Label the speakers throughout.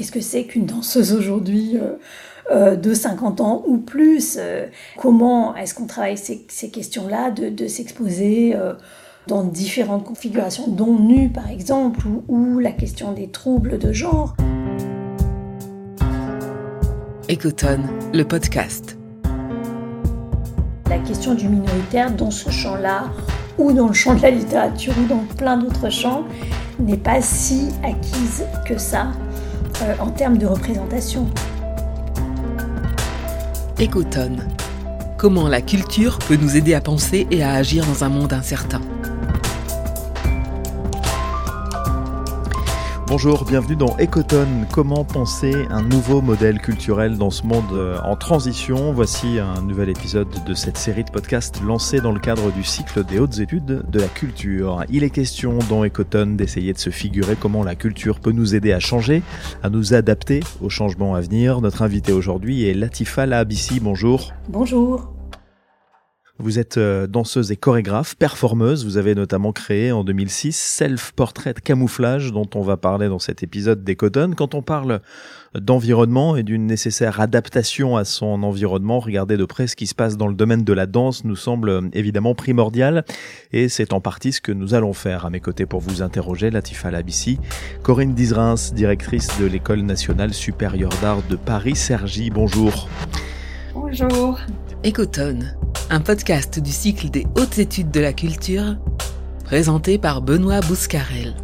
Speaker 1: qu'est-ce que c'est qu'une danseuse aujourd'hui de 50 ans ou plus Comment est-ce qu'on travaille ces, questions-là, de, s'exposer dans différentes configurations, dont nu par exemple, ou, la question des troubles de genre.
Speaker 2: Ecotone, le podcast.
Speaker 1: La question du minoritaire dans ce champ-là, ou dans le champ de la littérature, ou dans plein d'autres champs, n'est pas si acquise que ça euh, en termes de représentation.
Speaker 2: Ecotone. Comment la culture peut nous aider à penser et à agir dans un monde incertain?
Speaker 3: Bonjour, bienvenue dans Ecotone. Comment penser un nouveau modèle culturel dans ce monde euh, en transition? Voici un nouvel épisode de cette série de podcasts lancée dans le cadre du cycle des hautes études de la culture. Il est question dans Ecotone d'essayer de se figurer comment la culture peut nous aider à changer, à nous adapter aux changements à venir. Notre invité aujourd'hui est Latifa Lahabissi. Bonjour.
Speaker 1: Bonjour.
Speaker 3: Vous êtes euh, danseuse et chorégraphe, performeuse. Vous avez notamment créé en 2006 Self Portrait Camouflage, dont on va parler dans cet épisode d'Ecotone. Quand on parle d'environnement et d'une nécessaire adaptation à son environnement, regarder de près ce qui se passe dans le domaine de la danse nous semble euh, évidemment primordial. Et c'est en partie ce que nous allons faire à mes côtés pour vous interroger, Latifa Labissi, Corinne Dizrins, directrice de l'École nationale supérieure d'art de Paris. Sergi, bonjour.
Speaker 4: Bonjour.
Speaker 2: Ecotone un podcast du cycle des hautes études de la culture, présenté par Benoît Bouscarel.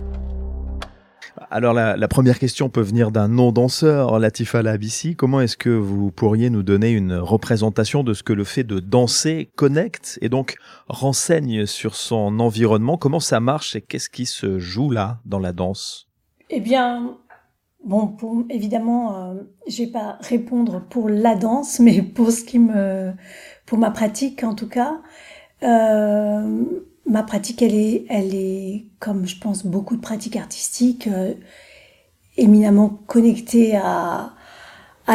Speaker 3: Alors la, première question peut venir d'un non-danseur, Latifa Labissi. Comment est-ce que vous pourriez nous donner une représentation de ce que le fait de danser connecte et donc renseigne sur son environnement? Comment ça marche et qu'est-ce qui se joue là dans la danse?
Speaker 1: Eh bien, bon, pour, évidemment, euh, je vais pas répondre pour la danse, mais pour ce qui me pour ma pratique en tout cas. Euh, ma pratique, elle est, comme je pense beaucoup de pratiques artistiques, euh, éminemment connectée à,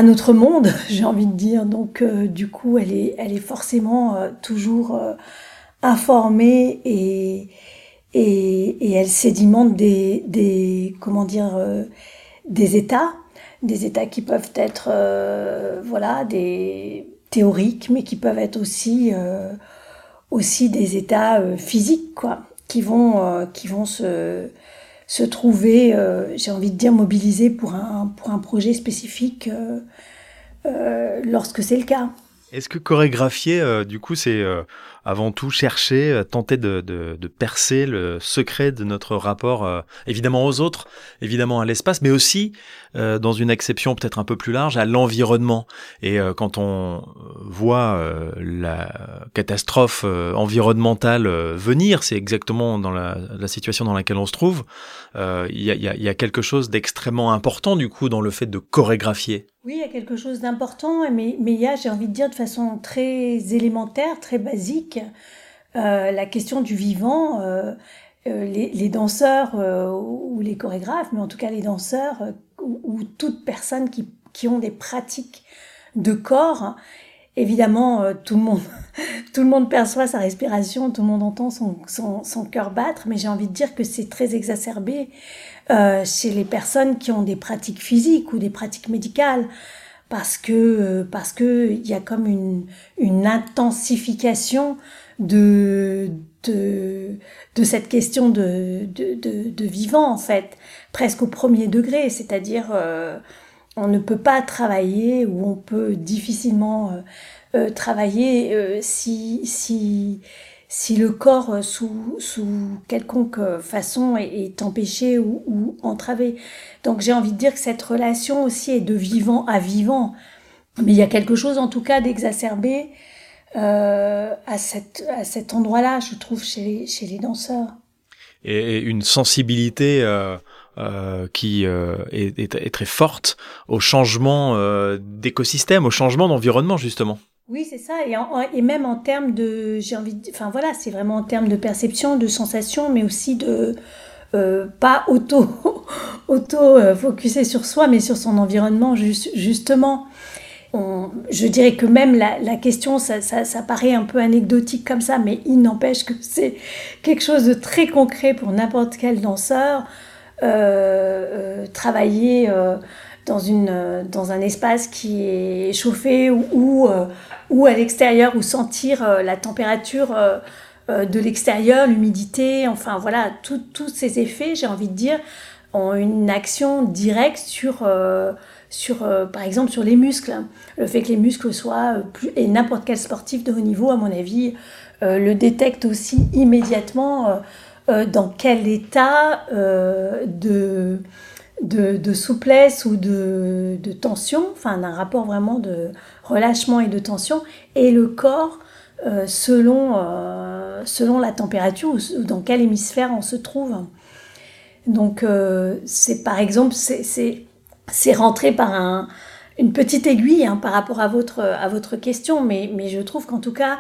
Speaker 1: notre monde, j'ai envie de dire. Donc, euh, du coup, elle est, forcément toujours informée et, elle sédimente des, des comment dire, des états, des états qui peuvent être, voilà, des théoriques, mais qui peuvent être aussi, euh, aussi des états euh, physiques, quoi, qui vont, euh, qui vont se, se trouver, j'ai envie de dire, mobilisés pour un, pour un projet spécifique lorsque c'est le cas.
Speaker 3: Est-ce que chorégraphier, du coup, c'est avant tout chercher, euh, tenter de, de, percer le secret de notre rapport, euh, évidemment aux autres, évidemment à l'espace, mais aussi, euh, dans une acception peut-être un peu plus large, à l'environnement. Et quand on voit la catastrophe environnementale venir, c'est exactement dans la, situation dans laquelle on se trouve, il y a, quelque chose d'extrêmement important du coup dans le fait de chorégraphier.
Speaker 1: Oui, il y a quelque chose d'important, mais, mais il y a, j'ai envie de dire, de façon très élémentaire, très basique, euh, la question du vivant. Euh, euh, les, danseurs ou les chorégraphes, mais en tout cas les danseurs ou, toute personne qui, qui, ont des pratiques de corps, évidemment tout le monde tout le monde perçoit sa respiration, tout le monde entend son, son, son cœur battre, mais j'ai envie de dire que c'est très exacerbé euh, chez les personnes qui ont des pratiques physiques ou des pratiques médicales parce que euh, parce que il y a comme une, une intensification de, de de cette question de de, de, vivant en fait presque au premier degré c'est-à-dire euh, on ne peut pas travailler ou on peut difficilement euh, travailler si si si le corps euh, sous, sous quelconque euh, façon est, empêché ou, entravé. Donc j'ai envie de dire que cette relation aussi est de vivant à vivant. Mais il y a quelque chose en tout cas d'exacerbé euh, à, cette, à cet endroit-là, je trouve, chez les, chez les danseurs.
Speaker 3: Et une sensibilité euh, euh, qui euh, est, est, est, très forte au changement d'écosystème, au changement d'environnement justement.
Speaker 1: Oui, c'est ça. Et, et, même en termes de, j'ai envie, de, enfin voilà, c'est vraiment en termes de perception, de sensation, mais aussi de euh, pas auto, auto euh, focusé sur soi, mais sur son environnement justement. Je dirais que même la, question, ça, ça, paraît un peu anecdotique comme ça, mais il n'empêche que c'est quelque chose de très concret pour n'importe quel danseur. Euh, euh travailler dans, une, dans un espace qui est chauffé ou, ou, à l'extérieur, ou sentir la température de l'extérieur, l'humidité, enfin voilà, tous ces effets, j'ai envie de dire, ont une action directe sur, sur par exemple, sur les muscles. Le fait que les muscles soient plus, et n'importe quel sportif de haut niveau, à mon avis, le détecte aussi immédiatement euh, dans quel état euh, de, de, souplesse ou de, tension, enfin d'un rapport vraiment de relâchement et de tension, et le corps euh, selon, selon la température ou dans quel hémisphère on se trouve. Donc c'est par exemple, c'est rentré par un, une petite aiguille hein, par rapport à votre, à votre question, mais, mais je trouve qu'en tout cas,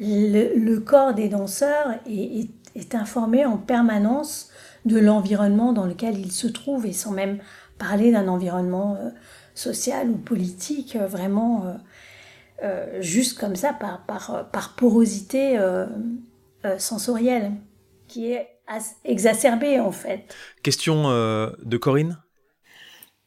Speaker 1: le, corps des danseurs est est informé en permanence de l'environnement dans lequel il se trouve et sans même parler d'un environnement euh, social ou politique, euh, vraiment euh, juste comme ça, par, par, par porosité sensorielle, qui est exacerbée en fait.
Speaker 3: Question de Corinne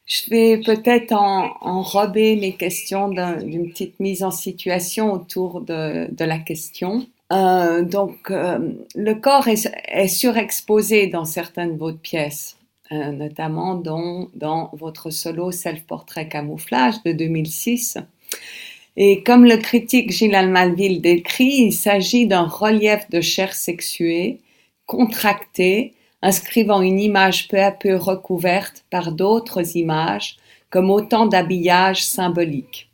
Speaker 4: je vais peut-être enrober mes questions d'une petite mise en situation autour de, la question. Euh, donc, euh, le corps est, surexposé dans certaines de vos pièces, euh, notamment dans, votre solo self-portrait camouflage de 2006. Et comme le critique Gilles Almanville décrit, il s'agit d'un relief de chair sexuée, contracté, inscrivant une image peu à peu recouverte par d'autres images, comme autant d'habillages symboliques.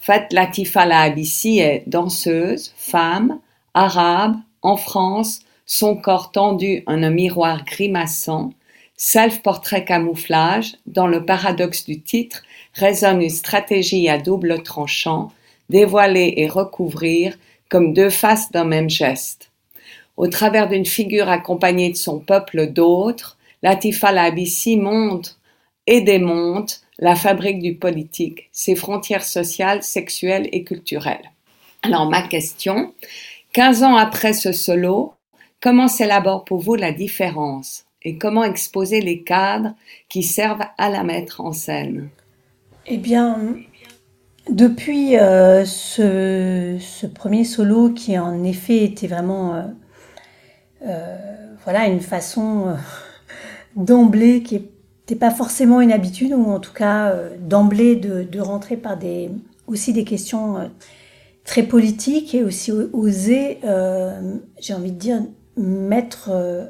Speaker 4: En fait, Latifa est danseuse, femme, arabe, en France, son corps tendu en un miroir grimaçant, self-portrait camouflage, dans le paradoxe du titre, résonne une stratégie à double tranchant, dévoiler et recouvrir comme deux faces d'un même geste. Au travers d'une figure accompagnée de son peuple d'autres, Latifa Labissi montre et démonte la fabrique du politique, ses frontières sociales, sexuelles et culturelles. Alors ma question, 15 ans après ce solo, comment s'élabore pour vous la différence et comment exposer les cadres qui servent à la mettre en scène?
Speaker 1: Eh bien, depuis euh, ce, premier solo qui en effet était vraiment euh, voilà, une façon d'emblée qui n'était pas forcément une habitude ou en tout cas d'emblée de, rentrer par des, aussi des questions très politique et aussi oser, euh, j'ai envie de dire, mettre euh,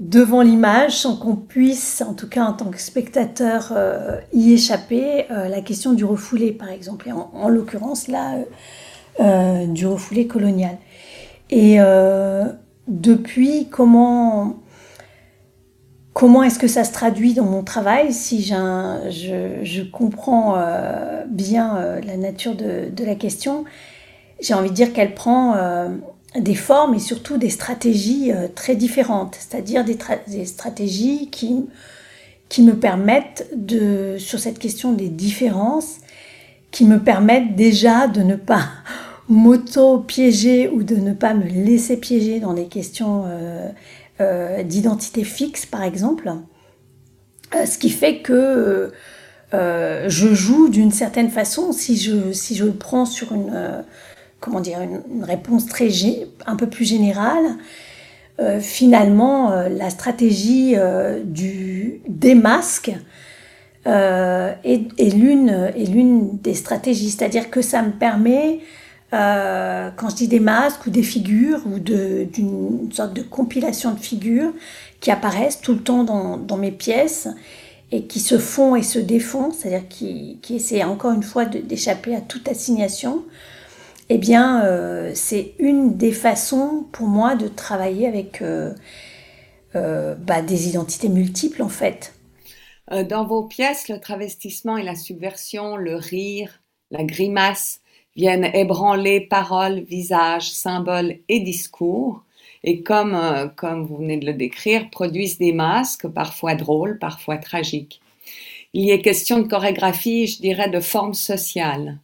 Speaker 1: devant l'image sans qu'on puisse, en tout cas en tant que spectateur, euh, y échapper, la question du refoulé, par exemple, et en, l'occurrence là, du refoulé colonial. Et depuis, comment comment est-ce que ça se traduit dans mon travail si je, je, comprends euh, bien euh, la nature de, la question. J'ai envie de dire qu'elle prend euh, des formes et surtout des stratégies très différentes, c'est-à-dire des, des, stratégies qui, qui me permettent de, sur cette question des différences, qui me permettent déjà de ne pas m'auto-piéger ou de ne pas me laisser piéger dans des questions euh, d'identité fixe, par exemple. Euh, ce qui fait que euh, je joue d'une certaine façon si je, si je prends sur une, comment dire, une, réponse très un peu plus générale. finalement, la stratégie du, des masques est, est l'une des stratégies. C'est-à-dire que ça me permet euh, quand je dis des masques ou des figures ou d'une sorte de compilation de figures qui apparaissent tout le temps dans, mes pièces et qui se font et se défont, c'est-à-dire qui, qui essaient encore une fois d'échapper à toute assignation, eh bien, euh, c'est une des façons pour moi de travailler avec euh, bah, des identités multiples en fait.
Speaker 4: Dans vos pièces, le travestissement et la subversion, le rire, la grimace, viennent ébranler paroles, visages, symboles et discours, et comme, euh, comme vous venez de le décrire, produisent des masques, parfois drôles, parfois tragiques. Il y est question de chorégraphie, je dirais, de forme sociale.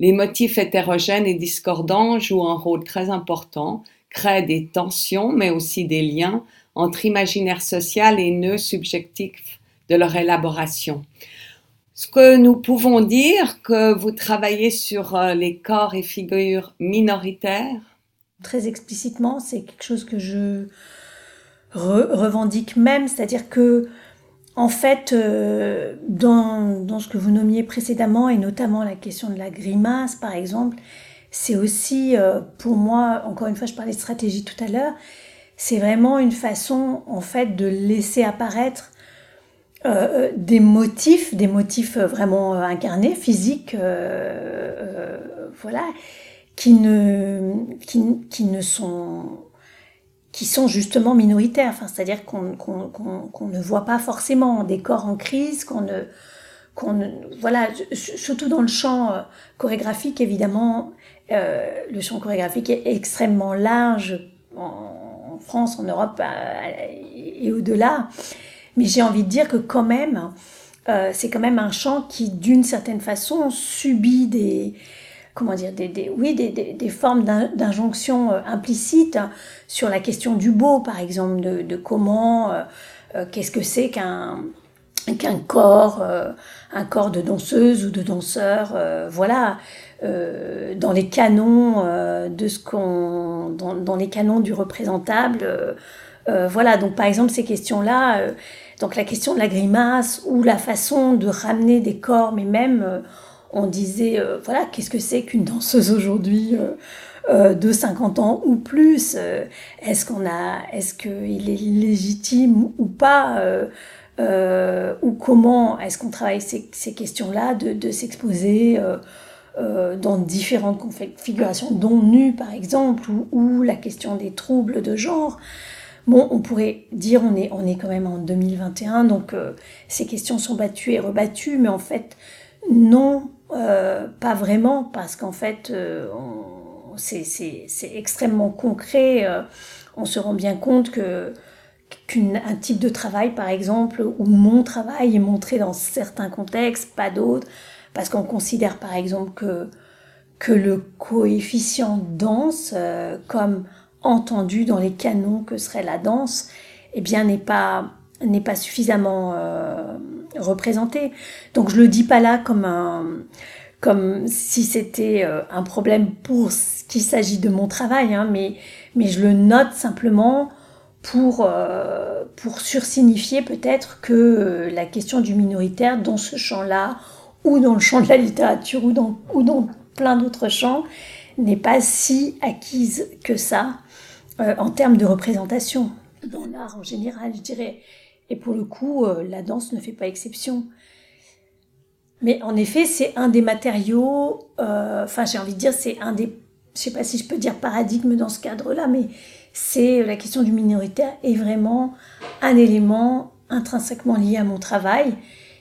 Speaker 4: Les motifs hétérogènes et discordants jouent un rôle très important, créent des tensions, mais aussi des liens entre imaginaire social et nœud subjectif de leur élaboration. Ce que nous pouvons dire, que vous travaillez sur euh, les corps et figures minoritaires.
Speaker 1: Très explicitement, c'est quelque chose que je revendique même, c'est-à-dire que en fait, euh, dans, dans, ce que vous nommiez précédemment, et notamment la question de la grimace, par exemple, c'est aussi, euh, pour moi, encore une fois, je parlais de stratégie tout à l'heure, c'est vraiment une façon, en fait, de laisser apparaître euh, des motifs, des motifs vraiment incarnés, physiques, voilà, qui ne, qui, qui ne sont qui sont justement minoritaires, enfin, c'est-à-dire qu'on ne voit pas forcément des corps en crise, qu'on ne, voilà, surtout dans le champ euh, chorégraphique, évidemment, euh, le champ chorégraphique est extrêmement large en, France, en Europe euh, et au-delà. Mais j'ai envie de dire que quand même, euh, c'est quand même un champ qui, d'une certaine façon, subit des, comment dire, des, oui, des, des, formes d'injonction euh, implicites sur la question du beau, par exemple, de, de comment, euh, euh, qu'est-ce que c'est qu'un qu'un corps, un corps de danseuse ou de danseur, voilà, dans les canons de ce qu'on, dans, dans, les canons du représentable, voilà. Donc par exemple ces questions-là, donc la question de la grimace ou la façon de ramener des corps, mais même on disait, euh, voilà, qu'est-ce que c'est qu'une danseuse aujourd'hui euh, euh, de 50 ans ou plus Est-ce qu'on a, est-ce qu'il est légitime ou pas Ou comment est-ce qu'on travaille ces, questions-là de, s'exposer dans différentes configurations, dont nu par exemple, ou, la question des troubles de genre Bon, on pourrait dire on est, on est quand même en 2021, donc ces questions sont battues et rebattues, mais en fait, non, euh, pas vraiment, parce qu'en fait, euh, c'est extrêmement concret. Euh, on se rend bien compte que qu'un type de travail, par exemple, ou mon travail est montré dans certains contextes, pas d'autres, parce qu'on considère, par exemple, que, que le coefficient danse, comme entendu dans les canons que serait la danse, eh bien, n'est pas, n'est pas suffisamment représenté. Donc je le dis pas là comme un comme si c'était euh, un problème pour ce qu'il s'agit de mon travail, hein, mais, mais je le note simplement pour, euh, pour sursignifier peut-être que euh, la question du minoritaire dans ce champ-là, ou dans le champ de la littérature, ou dans, ou dans plein d'autres champs, n'est pas si acquise que ça en termes de représentation. Dans l'art en général, je dirais. Et pour le coup, euh, la danse ne fait pas exception. Mais en effet, c'est un des matériaux, euh, enfin j'ai envie de dire, c'est un des, je sais pas si je peux dire paradigme dans ce cadre-là, mais c'est la question du minoritaire est vraiment un élément intrinsèquement lié à mon travail.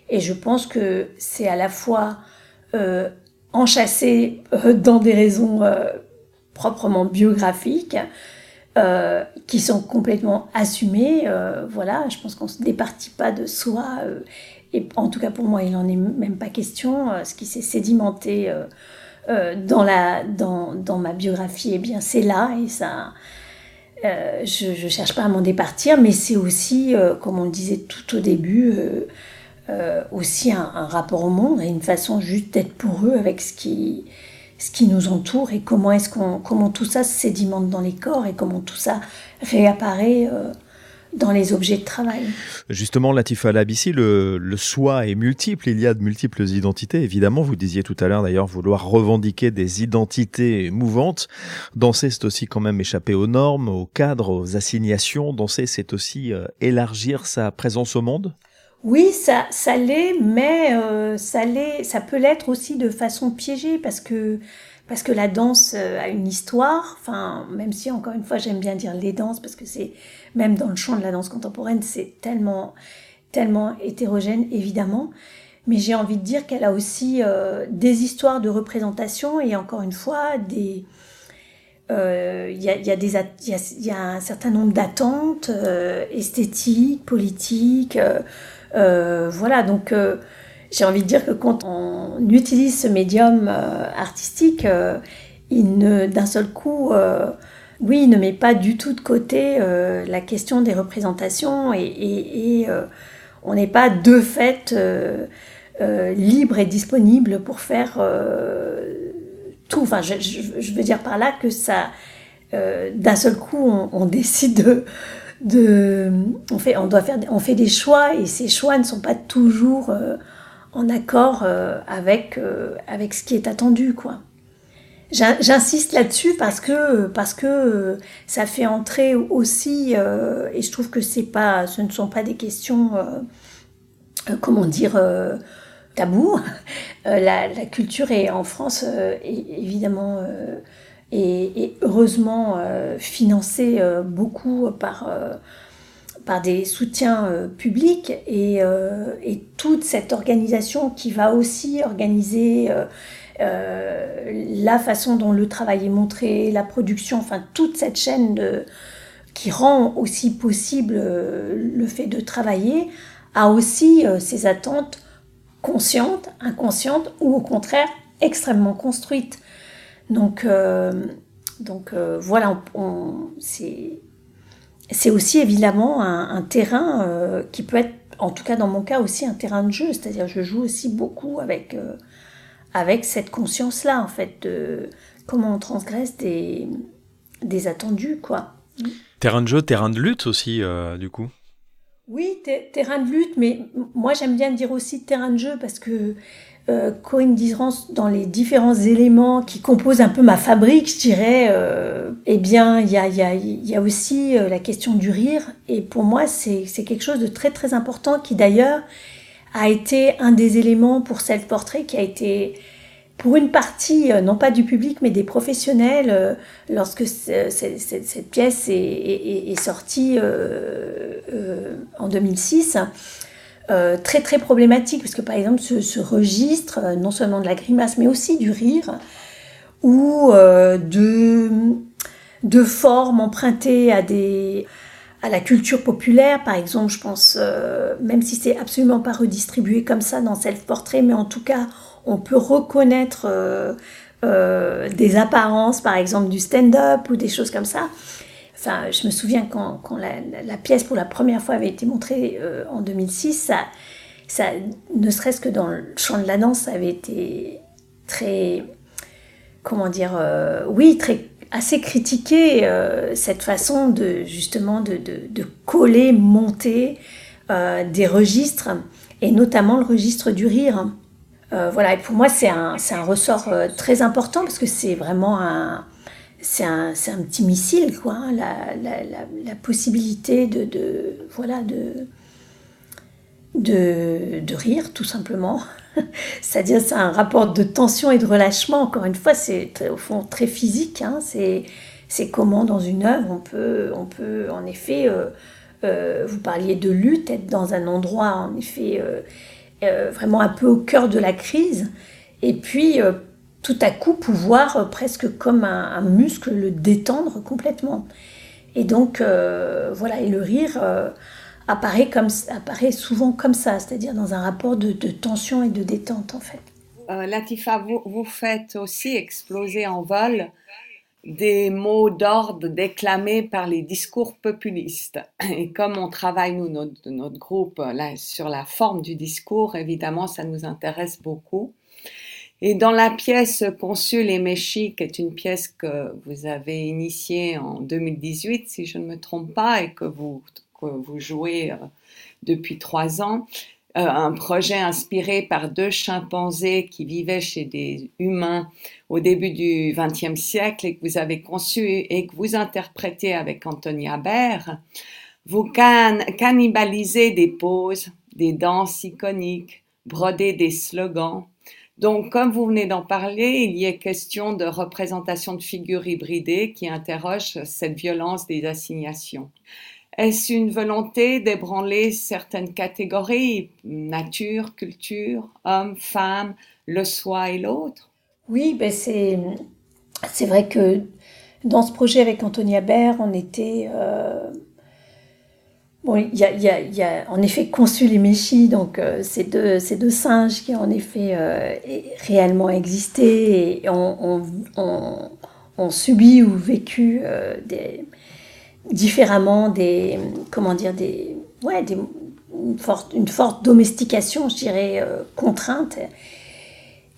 Speaker 1: Et je pense que c'est à la fois euh, enchâssé euh, dans des raisons proprement biographiques, euh, qui sont complètement assumés. Euh, voilà, je pense qu'on ne se départit pas de soi. Euh, et en tout cas, pour moi, il n'en est même pas question. ce qui s'est sédimenté dans, la, dans, dans, ma biographie, eh bien, c'est là. Et ça, je ne cherche pas à m'en départir, mais c'est aussi, comme on le disait tout au début, aussi un, rapport au monde et une façon juste d'être pour eux avec ce qui ce qui nous entoure et comment est-ce qu'on comment tout ça se sédimente dans les corps et comment tout ça réapparaît euh, dans les objets de travail.
Speaker 3: Justement, Latifa Labissi, le, le soi est multiple, il y a de multiples identités. Évidemment, vous disiez tout à l'heure d'ailleurs vouloir revendiquer des identités mouvantes. Danser, c'est aussi quand même échapper aux normes, aux cadres, aux assignations. Danser, c'est aussi euh, élargir sa présence au monde
Speaker 1: oui, ça, ça l'est, mais euh, ça l'est, ça peut l'être aussi de façon piégée parce que parce que la danse euh, a une histoire. Enfin, même si encore une fois j'aime bien dire les danses parce que c'est même dans le champ de la danse contemporaine c'est tellement tellement hétérogène évidemment. Mais j'ai envie de dire qu'elle a aussi euh, des histoires de représentation et encore une fois des il y, a, y, y, a, y a un certain nombre d'attentes esthétiques, politiques, euh, voilà, donc euh, j'ai envie de dire que quand on utilise ce médium euh, artistique, il ne, d'un seul coup, oui, il ne met pas du tout de côté la question des représentations et, on n'est pas de fait libre et disponible pour faire tout. Enfin, je, veux dire par là que ça, d'un seul coup, on, décide de, on fait, on doit faire, on fait des choix et ces choix ne sont pas toujours en accord avec avec ce qui est attendu, quoi. J'insiste là-dessus parce que parce que euh, ça fait entrer aussi euh, et je trouve que c'est pas ce ne sont pas des questions euh, comment dire tabou. La, la, culture est en France évidemment et, heureusement financée beaucoup par par des soutiens publics et, et, toute cette organisation qui va aussi organiser euh, la façon dont le travail est montré, la production, enfin toute cette chaîne qui rend aussi possible euh, le fait de travailler, a aussi euh, ses attentes conscientes, inconscientes ou au contraire extrêmement construites. Donc, donc voilà, c'est c'est aussi évidemment un, un terrain qui peut être, en tout cas dans mon cas aussi, un terrain de jeu. C'est-à-dire je joue aussi beaucoup avec avec cette conscience-là, en fait, de comment on transgresse des, des attendus, quoi.
Speaker 3: Terrain de jeu, terrain de lutte aussi, euh, du coup
Speaker 1: Oui, terrain de lutte, mais moi j'aime bien dire aussi terrain de jeu parce que euh, dans les différents éléments qui composent un peu ma fabrique, je dirais, euh, eh bien, il y a, y, a, y a, aussi euh, la question du rire. Et pour moi, c'est quelque chose de très très important qui d'ailleurs a été un des éléments pour Self-Portrait qui a été pour une partie, euh, non pas du public, mais des professionnels, euh, lorsque cette pièce est, sortie euh, en 2006, très très problématique, parce que par exemple ce, registre, non seulement de la grimace, mais aussi du rire, ou de, de formes empruntées à des à la culture populaire, par exemple, je pense, euh, même si c'est absolument pas redistribué comme ça dans Self-Portrait, mais en tout cas, on peut reconnaître euh, euh, des apparences, par exemple, du stand-up ou des choses comme ça. Enfin, je me souviens quand, la, pièce pour la première fois avait été montrée en 2006, ça, ne serait-ce que dans le champ de la danse, ça avait été très, comment dire, oui, très assez critiqué euh, cette façon de justement de, coller, monter euh, des registres, et notamment le registre du rire. Euh, voilà, et pour moi c'est un, un, ressort très important parce que c'est vraiment un, c'est un, un, petit missile, quoi, hein, la, la, la, possibilité de, de voilà, de, de, de, rire tout simplement. C'est-à-dire, c'est un rapport de tension et de relâchement. Encore une fois, c'est au fond très physique. Hein. C'est comment, dans une œuvre, on peut, on peut en effet, euh, euh, vous parliez de lutte, être dans un endroit, en effet, euh, vraiment un peu au cœur de la crise, et puis tout à coup pouvoir, presque comme un, muscle, le détendre complètement. Et donc, voilà, et le rire apparaît, comme, apparaît souvent comme ça, c'est-à-dire dans un rapport de, tension et de détente en fait.
Speaker 4: Euh, Latifa, vous, vous, faites aussi exploser en vol des mots d'ordre déclamés par les discours populistes. Et comme on travaille, nous, notre, notre groupe, là, sur la forme du discours, évidemment, ça nous intéresse beaucoup. Et dans la pièce Consul et Méchi, qui est une pièce que vous avez initiée en 2018, si je ne me trompe pas, et que vous que vous jouez euh, depuis trois ans, euh, un projet inspiré par deux chimpanzés qui vivaient chez des humains au début du XXe siècle et que vous avez conçu et que vous interprétez avec Antonia Baird, vous cannibalisez des poses, des danses iconiques, brodez des slogans. Donc, comme vous venez d'en parler, il y est question de représentation de figures hybridées qui interrogent cette violence des assignations. Est-ce une volonté d'ébranler certaines catégories, nature, culture, homme, femme, le soi et l'autre?
Speaker 1: Oui, ben c'est, c'est vrai que dans ce projet avec Antonia Baird, on était... Euh, bon, il y a, en effet Consul et Méchi, donc euh, ces, deux, singes qui ont en effet euh, réellement existé et ont, subi ou vécu des différemment des, comment dire, des, ouais, une, forte, domestication, je dirais, contrainte.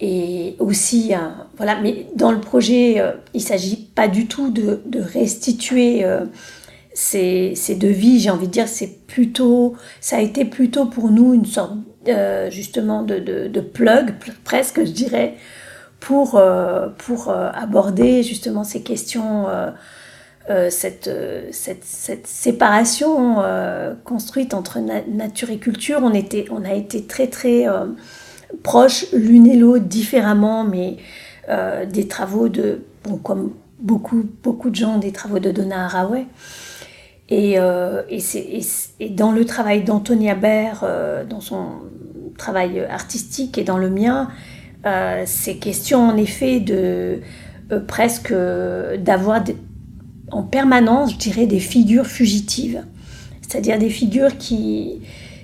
Speaker 1: Et aussi, voilà, mais dans le projet, il ne s'agit pas du tout de restituer ces, ces devis, j'ai envie de dire, c'est plutôt, ça a été plutôt pour nous une sorte justement de, de, plug, presque, je dirais, pour, euh, pour euh, aborder justement ces questions, euh, cette, cette, cette, séparation construite entre nature et culture. On, était, on a été très très proches l'une et l'autre différemment, mais des travaux de, bon, comme beaucoup, beaucoup de gens, des travaux de Donna Haraway. Et, et, et, et, dans le travail d'Antonia Baer, dans son travail artistique et dans le mien, euh, ces questions en effet de euh, presque euh, d'avoir en permanence, je dirais, des figures fugitives, c'est-à-dire des figures qui,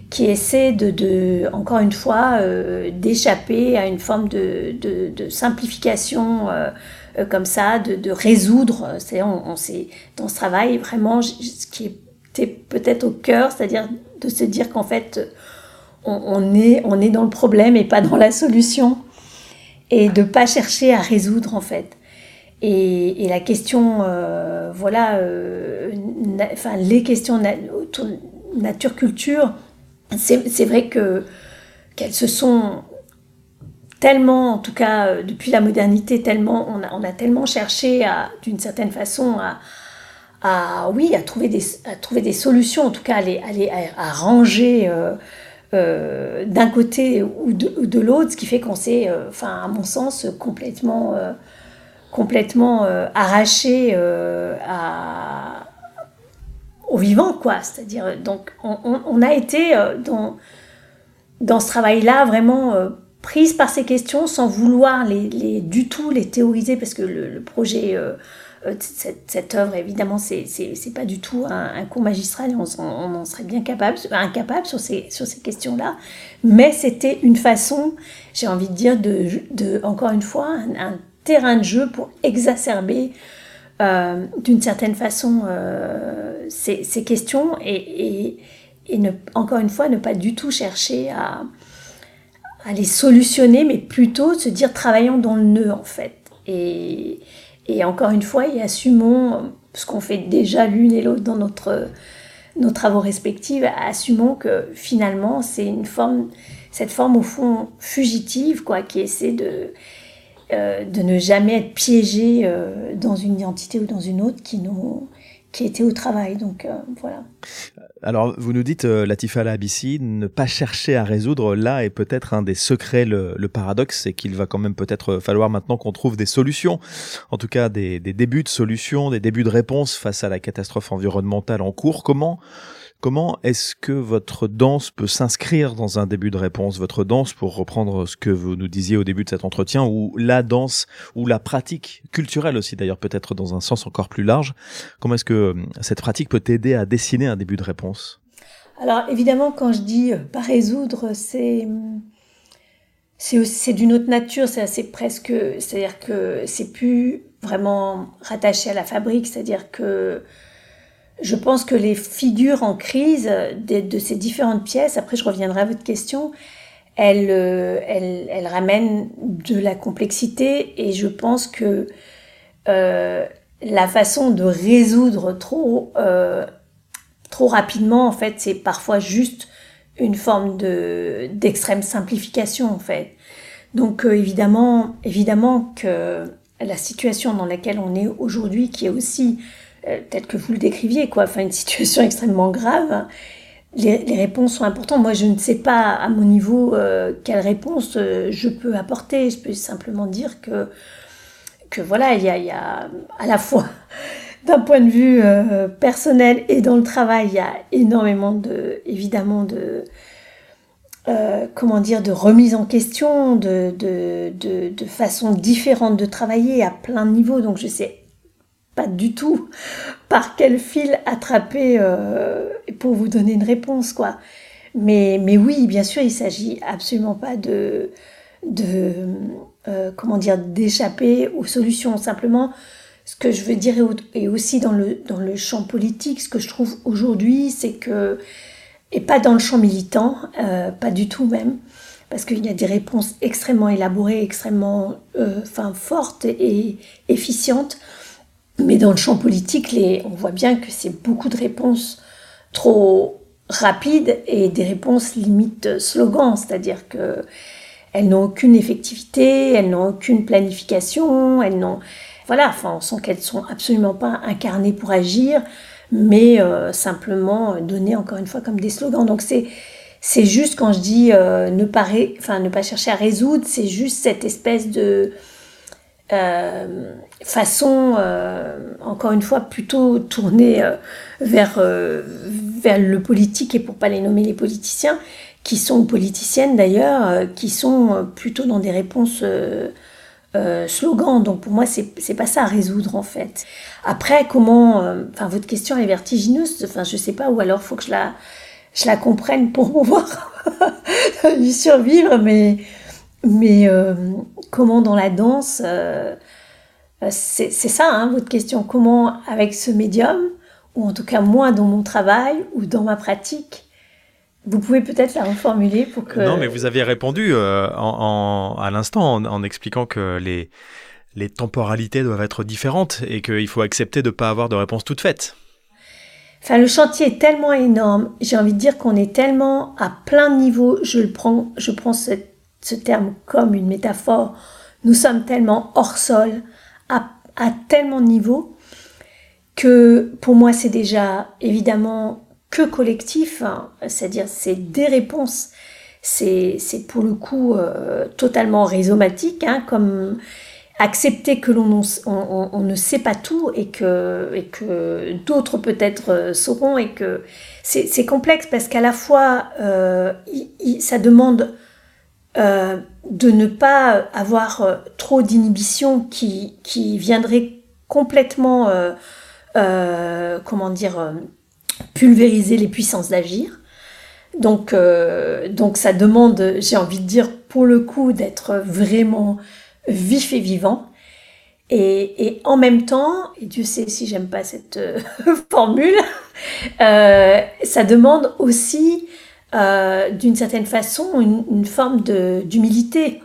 Speaker 1: qui essaient de, de encore une fois, d'échapper à une forme de, de simplification comme ça, de, de résoudre. C'est on, on dans ce travail vraiment ce qui était peut-être au cœur, c'est-à-dire de se dire qu'en fait on, on, est on est dans le problème et pas dans la solution et de pas chercher à résoudre en fait. Et, et la question, euh, voilà, euh, enfin les questions autour nature-culture, c'est vrai que qu'elles se sont tellement, en tout cas euh, depuis la modernité, tellement, on a, on tellement cherché d'une certaine façon, à, oui, à trouver des, à trouver des solutions, en tout cas à, les, à, ranger. Euh, euh, d'un côté ou de, l'autre, ce qui fait qu'on s'est, enfin, à mon sens, complètement, complètement arraché à, au vivant, quoi. C'est-à-dire, donc, on, a été dans, dans ce travail-là vraiment prise par ces questions sans vouloir du tout les théoriser, parce que le, projet euh, cette, cette, œuvre, évidemment, c'est pas du tout un, cours magistral, on, on, en serait bien capable, incapable sur ces, sur ces questions-là, mais c'était une façon, j'ai envie de dire, de, de encore une fois, un, terrain de jeu pour exacerber euh, d'une certaine façon euh, ces, questions et, et, et encore une fois, ne pas du tout chercher à, à les solutionner, mais plutôt se dire travaillons dans le nœud en fait. Et, et encore une fois, et assumons ce qu'on fait déjà l'une et l'autre dans notre, nos travaux respectifs, assumons que finalement, c'est une forme, cette forme au fond fugitive, quoi, qui essaie de, euh, de ne jamais être piégé euh, dans une identité ou dans une autre qui nous, qui était au travail. Donc euh, voilà.
Speaker 3: Alors, vous nous dites, euh, Latifa Labissi, ne pas chercher à résoudre là est peut-être un des secrets. Le, paradoxe, c'est qu'il va quand même peut-être falloir maintenant qu'on trouve des solutions, en tout cas des, des débuts de solutions, des débuts de réponses face à la catastrophe environnementale en cours. Comment Comment est-ce que votre danse peut s'inscrire dans un début de réponse Votre danse, pour reprendre ce que vous nous disiez au début de cet entretien, ou la danse, ou la pratique culturelle aussi d'ailleurs, peut-être dans un sens encore plus large, comment est-ce que euh, cette pratique peut t'aider à dessiner un début de réponse?
Speaker 1: Alors évidemment, quand je dis euh, pas résoudre, c'est c'est d'une autre nature, c'est assez presque, c'est-à-dire que c'est plus vraiment rattaché à la fabrique, c'est-à-dire que je pense que les figures en crise de, ces différentes pièces, après je reviendrai à votre question, elles, euh, elles, elles ramènent de la complexité et je pense que euh, la façon de résoudre trop, euh, trop rapidement, en fait, c'est parfois juste une forme de, d'extrême simplification, en fait. Donc évidemment, évidemment que la situation dans laquelle on est aujourd'hui, qui est aussi euh, peut-être que vous le décriviez, quoi, enfin une situation extrêmement grave, les, réponses sont importantes. Moi, je ne sais pas à mon niveau euh, quelle réponse euh, je peux apporter. Je peux simplement dire que, que voilà, il y a, y a à la fois d'un point de vue personnel et dans le travail, il y a énormément de, évidemment, de, euh, comment dire, de remise en question, de, de, de, de façon différente de travailler à plein de niveaux. Donc, je sais pas du tout par quel fil attraper euh, pour vous donner une réponse, quoi. Mais, mais oui, bien sûr, il s'agit absolument pas de, euh, comment dire, d'échapper aux solutions. Simplement, ce que je veux dire, et aussi dans le, dans le champ politique, ce que je trouve aujourd'hui, c'est que et pas dans le champ militant, pas du tout même parce qu'il y a des réponses extrêmement élaborées, extrêmement fortes et efficientes. Mais dans le champ politique, on voit bien que c'est beaucoup de réponses trop rapides et des réponses limite slogan, c'est-à-dire que elles n'ont aucune effectivité, elles n'ont aucune planification, elles n'ont voilà, enfin on sent qu'elles sont absolument pas incarnées pour agir, mais euh, simplement données encore une fois comme des slogans. Donc c'est c'est juste quand je dis euh, ne ne pas chercher à résoudre, c'est juste cette espèce de euh, façon, euh, encore une fois, plutôt tournée euh, vers, vers le politique, et pour pas les nommer les politiciens, qui sont politiciennes d'ailleurs, qui sont plutôt dans des réponses slogans. Donc pour moi, c'est pas ça à résoudre en fait. Après, comment. Enfin, votre question est vertigineuse, enfin, je sais pas, ou alors faut que je la, je la comprenne pour pouvoir y survivre, mais mais euh, comment dans la danse, euh, euh, c'est ça hein, votre question, comment avec ce médium, ou en tout cas moi dans mon travail ou dans ma pratique, vous pouvez peut-être la reformuler pour que...
Speaker 3: Non, mais vous avez répondu à l'instant en, expliquant que les, les temporalités doivent être différentes et qu'il faut accepter de ne pas avoir de réponse toute faite.
Speaker 1: Enfin, le chantier est tellement énorme, j'ai envie de dire qu'on est tellement à plein niveau, je le prends, je prends cette ce terme comme une métaphore, nous sommes tellement hors sol, à, tellement de niveaux, que pour moi c'est déjà évidemment que collectif, hein. c'est-à-dire c'est des réponses, c'est pour le coup euh, totalement rhizomatique, hein, comme accepter que l'on on, ne sait pas tout et que, et que d'autres peut-être euh, sauront et que c'est complexe parce qu'à la fois euh, ça demande euh, de ne pas avoir euh, trop d'inhibition qui, qui viendrait complètement, euh, comment dire, pulvériser les puissances d'agir. Donc, donc ça demande, j'ai envie de dire, pour le coup, d'être vraiment vif et vivant. Et, et, en même temps, et Dieu sait si j'aime pas cette formule, ça demande aussi euh, d'une certaine façon une, forme d'humilité.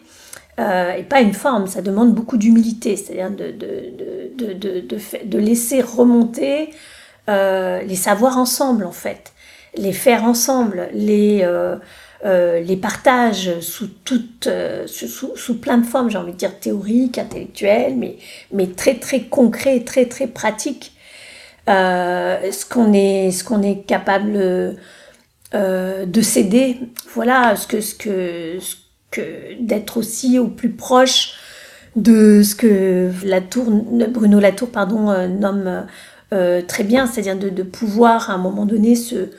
Speaker 1: Euh, et pas une forme, ça demande beaucoup d'humilité, c'est-à-dire de, de, de, de, laisser remonter euh, les savoirs ensemble en fait, les faire ensemble, les, les partages sous, toutes, sous, sous, plein de formes, j'ai envie de dire théoriques, intellectuelles, mais, mais très très concret, très très pratique. ce qu'on est, qu'on est capable euh, de céder, voilà, ce que, ce que, ce que d'être aussi au plus proche de ce que Bruno Latour pardon, euh, nomme euh, très bien, c'est-à-dire de, de, pouvoir à un moment donné se,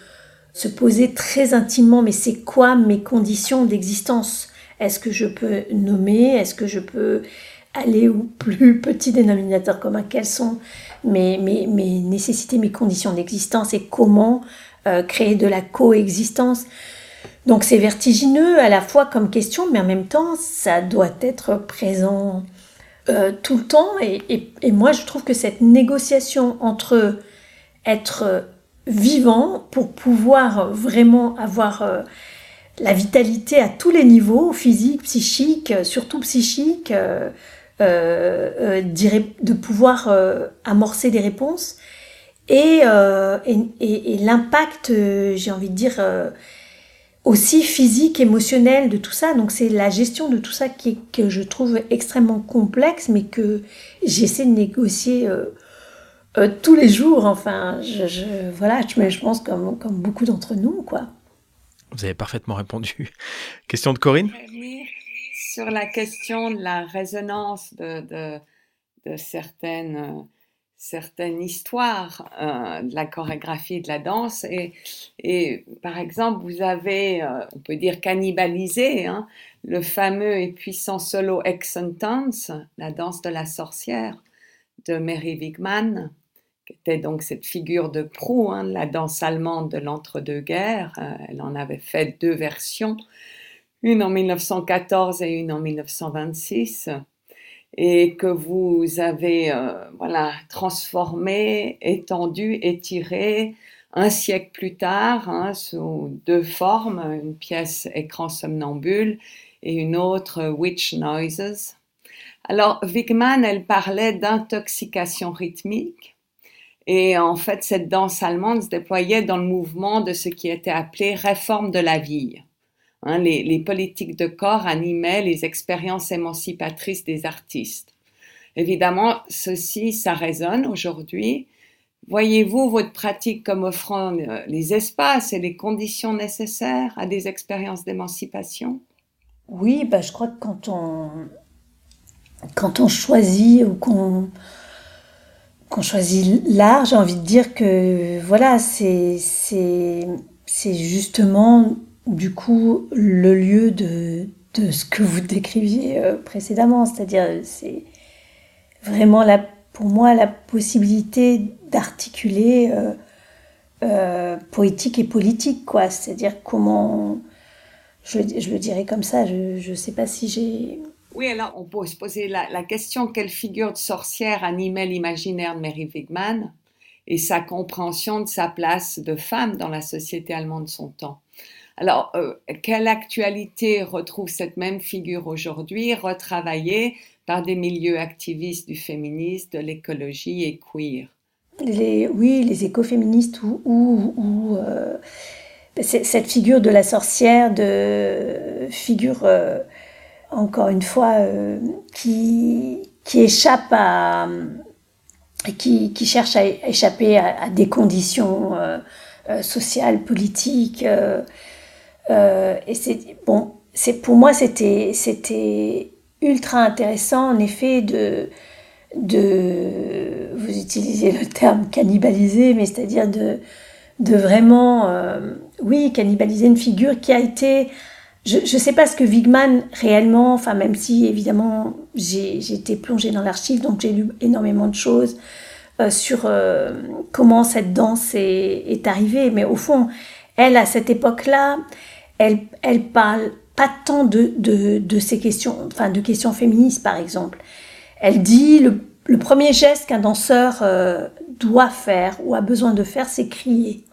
Speaker 1: se poser très intimement, mais c'est quoi mes conditions d'existence? Est-ce que je peux nommer? Est-ce que je peux aller au plus petit dénominateur commun? Quelles sont mes, mes, mes nécessités, mes conditions d'existence et comment euh, créer de la coexistence. Donc c'est vertigineux à la fois comme question, mais en même temps, ça doit être présent euh, tout le temps. Et, et, moi, je trouve que cette négociation entre être vivant pour pouvoir vraiment avoir euh, la vitalité à tous les niveaux, physique, psychique, surtout psychique, de pouvoir amorcer des réponses, euh, et, et, et, l'impact, euh, j'ai envie de dire, euh, aussi physique, émotionnel de tout ça. Donc c'est la gestion de tout ça qui, que je trouve extrêmement complexe, mais que j'essaie de négocier tous les jours. Enfin, je, je voilà, je, je pense comme, comme beaucoup d'entre nous, quoi.
Speaker 3: Vous avez parfaitement répondu. Question de Corinne?
Speaker 4: Sur la question de la résonance de, de certaines histoires euh, de la chorégraphie de la danse. Et, et par exemple vous avez euh, on peut dire cannibalisé hein, le fameux et puissant solo Exentance, la danse de la sorcière de Mary Wigman qui était donc cette figure de proue hein, de la danse allemande de l'entre-deux-guerres. Euh, elle en avait fait deux versions une en 1914 et une en 1926 et que vous avez euh, voilà transformé, étendu, étiré un siècle plus tard, hein, sous deux formes, une pièce écran somnambule et une autre Witch Noises. Alors, Wigman, elle parlait d'intoxication rythmique. Et en fait, cette danse allemande se déployait dans le mouvement de ce qui était appelé réforme de la vie. Hein, les, politiques de corps animaient les expériences émancipatrices des artistes. Évidemment, ceci, ça résonne aujourd'hui. Voyez-vous votre pratique comme offrant euh, les espaces et les conditions nécessaires à des expériences d'émancipation?
Speaker 1: Oui, bah, je crois que quand on, quand on choisit ou qu'on choisit l'art, j'ai envie de dire que voilà, c'est justement du coup le lieu de, ce que vous décriviez euh, précédemment, c'est-à-dire c'est vraiment la, pour moi la possibilité d'articuler euh, euh, poétique et politique, quoi. C'est-à-dire comment, je, je, le dirais comme ça, je ne sais pas si j'ai
Speaker 4: oui, alors on peut se poser la, question quelle figure de sorcière animait l'imaginaire de Mary Wigman et sa compréhension de sa place de femme dans la société allemande de son temps? Alors, euh, quelle actualité retrouve cette même figure aujourd'hui, retravaillée par des milieux activistes du féminisme, de l'écologie et queer?
Speaker 1: Les, Oui, les écoféministes ou, ou, euh, cette figure de la sorcière, de figure euh, encore une fois, qui, qui échappe à. Qui, cherche à échapper à, des conditions sociales, politiques. Et c'est. Bon, c'est, pour moi, c'était, c'était ultra intéressant, en effet, de. de vous utilisez le terme cannibaliser, mais c'est-à-dire de, de vraiment. oui, cannibaliser une figure qui a été je ne sais pas ce que Wigman réellement, enfin même si évidemment j'ai été plongée dans l'archive, donc j'ai lu énormément de choses euh, sur euh, comment cette danse est, est, arrivée, mais au fond, elle, à cette époque-là, elle, elle parle pas tant de, de, de, ces questions, enfin de questions féministes par exemple. Elle dit le, le premier geste qu'un danseur euh, doit faire ou a besoin de faire, c'est crier,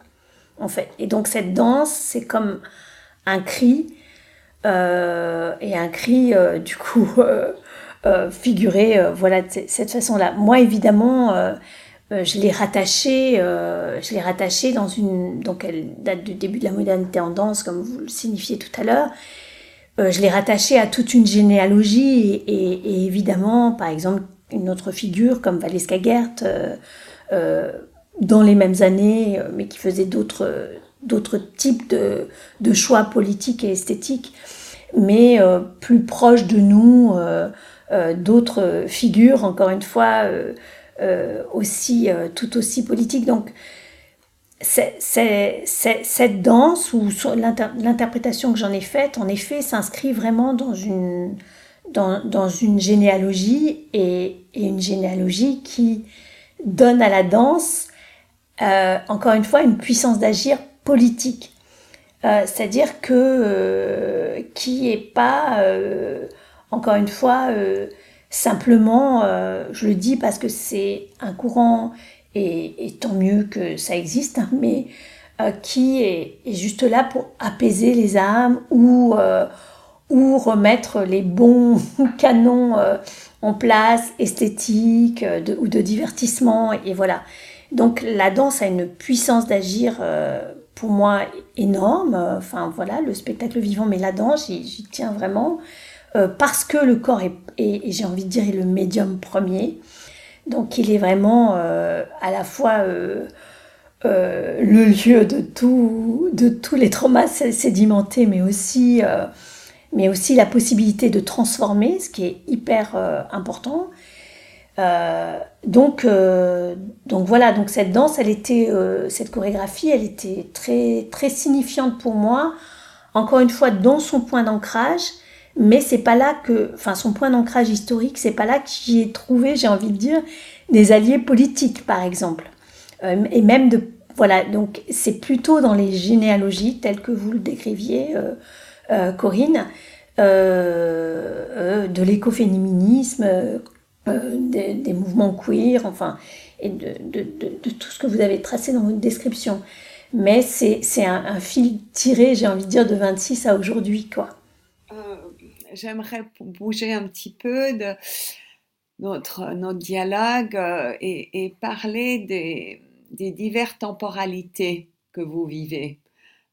Speaker 1: en fait. Et donc cette danse, c'est comme un cri euh, et un cri, euh, du coup, figuré voilà, de cette façon-là. Moi, évidemment, je l'ai rattaché, je l'ai dans une, donc elle date du début de la modernité en danse, comme vous le signifiez tout à l'heure. je l'ai rattaché à toute une généalogie et, évidemment, par exemple, une autre figure comme Valeska Gert, dans les mêmes années, mais qui faisait d'autres d'autres types de, de, choix politiques et esthétiques, mais euh, plus proches de nous, euh, euh, d'autres figures, encore une fois, aussi, tout aussi politiques. Donc, cette danse ou l'interprétation que j'en ai faite, en effet, s'inscrit vraiment dans une, dans, une généalogie et, une généalogie qui donne à la danse, encore une fois, une puissance d'agir politique. Euh, c'est-à-dire que euh, qui est pas, euh, encore une fois, simplement, je le dis parce que c'est un courant et, tant mieux que ça existe, hein, mais qui est, juste là pour apaiser les âmes ou, ou remettre les bons canons en place, esthétiques ou de divertissement, et voilà. Donc la danse a une puissance d'agir pour moi énorme. Enfin voilà, le spectacle vivant, mais la danse, j'y tiens vraiment. Euh, parce que le corps est, j'ai envie de dire, le médium premier. Donc il est vraiment euh, à la fois euh, le lieu de, tout, de tous les traumas sédimentés, mais aussi, mais aussi la possibilité de transformer, ce qui est hyper important. Donc, donc voilà, donc cette danse, elle était, cette chorégraphie, elle était très, très signifiante pour moi. Encore une fois, dans son point d'ancrage, mais c'est pas là que, enfin, son point d'ancrage historique, c'est pas là que j'y ai trouvé, j'ai envie de dire, des alliés politiques, par exemple, et même de, voilà, donc c'est plutôt dans les généalogies telles que vous le décriviez, Corinne, de l'écoféminisme euh, des, mouvements queer, enfin, et de, tout ce que vous avez tracé dans votre description. mais c'est un, un, fil tiré, j'ai envie de dire, de 26 à aujourd'hui, quoi.
Speaker 4: J'aimerais bouger un petit peu de notre, notre dialogue et, et parler des, des diverses temporalités que vous vivez.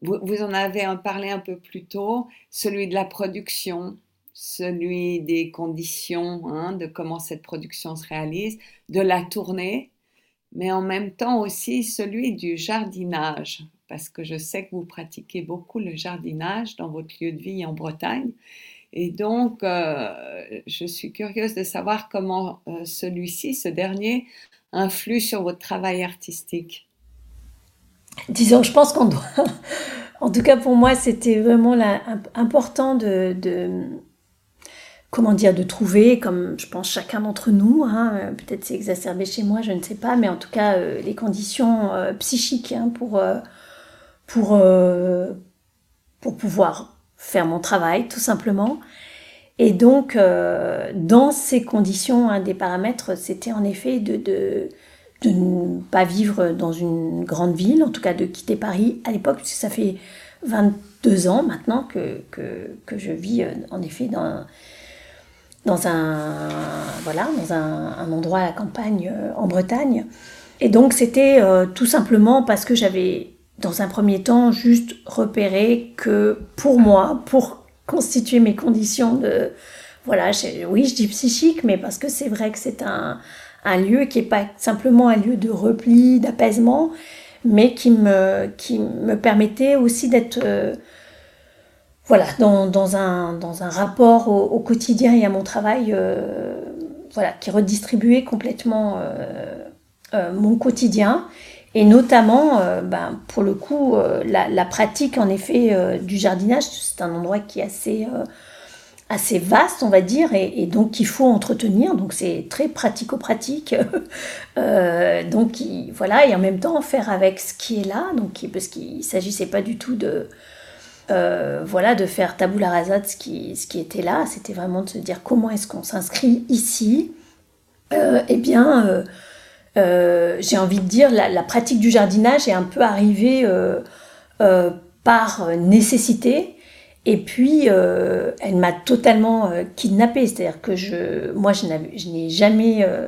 Speaker 4: Vous, vous, en avez parlé un peu plus tôt, celui de la production, celui des conditions, hein, de comment cette production se réalise, de la tournée, mais en même temps aussi celui du jardinage, parce que je sais que vous pratiquez beaucoup le jardinage dans votre lieu de vie en Bretagne. Et donc, euh, je suis curieuse de savoir comment euh, celui-ci, ce dernier, influe sur votre travail artistique
Speaker 1: Disons, je pense qu'on doit. en tout cas, pour moi, c'était vraiment important de, Comment dire, de trouver, comme je pense chacun d'entre nous, hein, peut-être c'est exacerbé chez moi, je ne sais pas, mais en tout cas, euh, les conditions euh, psychiques hein, pour, euh, pour, pour pouvoir faire mon travail, tout simplement. Et donc, dans ces conditions, un des paramètres, c'était en effet de, de de ne pas vivre dans une grande ville, en tout cas de quitter Paris à l'époque, puisque ça fait 22 ans maintenant que, que, que je vis euh, en effet dans, dans, un, voilà, dans un, endroit à la campagne euh, en Bretagne. Et donc c'était euh, tout simplement parce que j'avais dans un premier temps juste repéré que pour moi, pour constituer mes conditions de... Voilà, oui, je dis psychique, mais parce que c'est vrai que c'est un, un lieu qui n'est pas simplement un lieu de repli, d'apaisement, mais qui me, qui me permettait aussi d'être euh, voilà, dans, dans, un, dans un rapport au, quotidien et à mon travail euh, voilà, qui redistribuait complètement euh, mon quotidien. Et notamment, ben, pour le coup, la, la, pratique en effet du jardinage, c'est un endroit qui est assez assez vaste, on va dire, et, donc qu'il faut entretenir. Donc c'est très pratico-pratique. euh, donc voilà, et en même temps faire avec ce qui est là, donc parce qu'il ne s'agissait pas du tout de euh, voilà de faire tabula de ce qui, ce qui était là. C'était vraiment de se dire comment est-ce qu'on s'inscrit ici. Euh, eh bien, euh, j'ai envie de dire la, pratique du jardinage est un peu arrivée par nécessité et puis, euh, elle m'a totalement euh, kidnappée. C'est-à-dire que je, moi, je n'ai jamais, euh,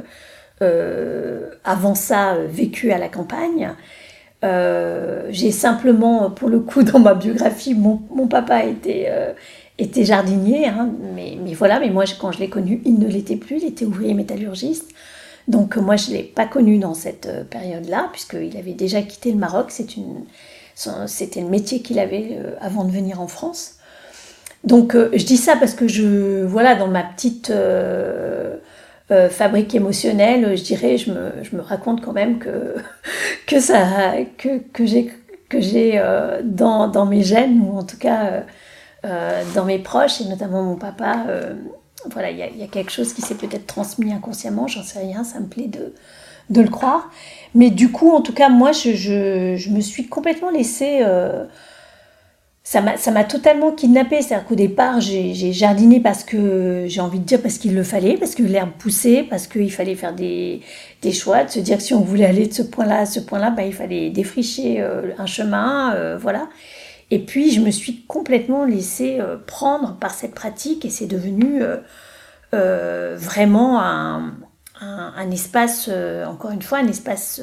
Speaker 1: euh, avant ça, vécu à la campagne. J'ai simplement, pour le coup, dans ma biographie, mon, papa était, était jardinier. Hein, mais, mais, voilà, mais moi, quand je l'ai connu, il ne l'était plus. Il était ouvrier métallurgiste. Donc, moi, je ne l'ai pas connu dans cette période-là, puisqu'il avait déjà quitté le Maroc. C'était le métier qu'il avait avant de venir en France. Donc euh, je dis ça parce que je, voilà, dans ma petite euh, euh, fabrique émotionnelle, je dirais, je me, je me, raconte quand même que, que, que, que j'ai, que j'ai dans, dans, mes gènes, ou en tout cas dans mes proches, et notamment mon papa, voilà, il y, a quelque chose qui s'est peut-être transmis inconsciemment, j'en sais rien, ça me plaît de, de le croire. Mais du coup, en tout cas, moi, je, je, je me suis complètement laissée ça m'a totalement kidnappée. C'est-à-dire qu'au départ, j'ai jardiné parce que, j'ai envie de dire, parce qu'il le fallait, parce que l'herbe poussait, parce qu'il fallait faire des, des, choix, de se dire que si on voulait aller de ce point-là à ce point-là, bah, il fallait défricher euh, un chemin, euh, voilà. Et puis, je me suis complètement laissée euh, prendre par cette pratique et c'est devenu vraiment un, un, un espace, encore une fois, un espace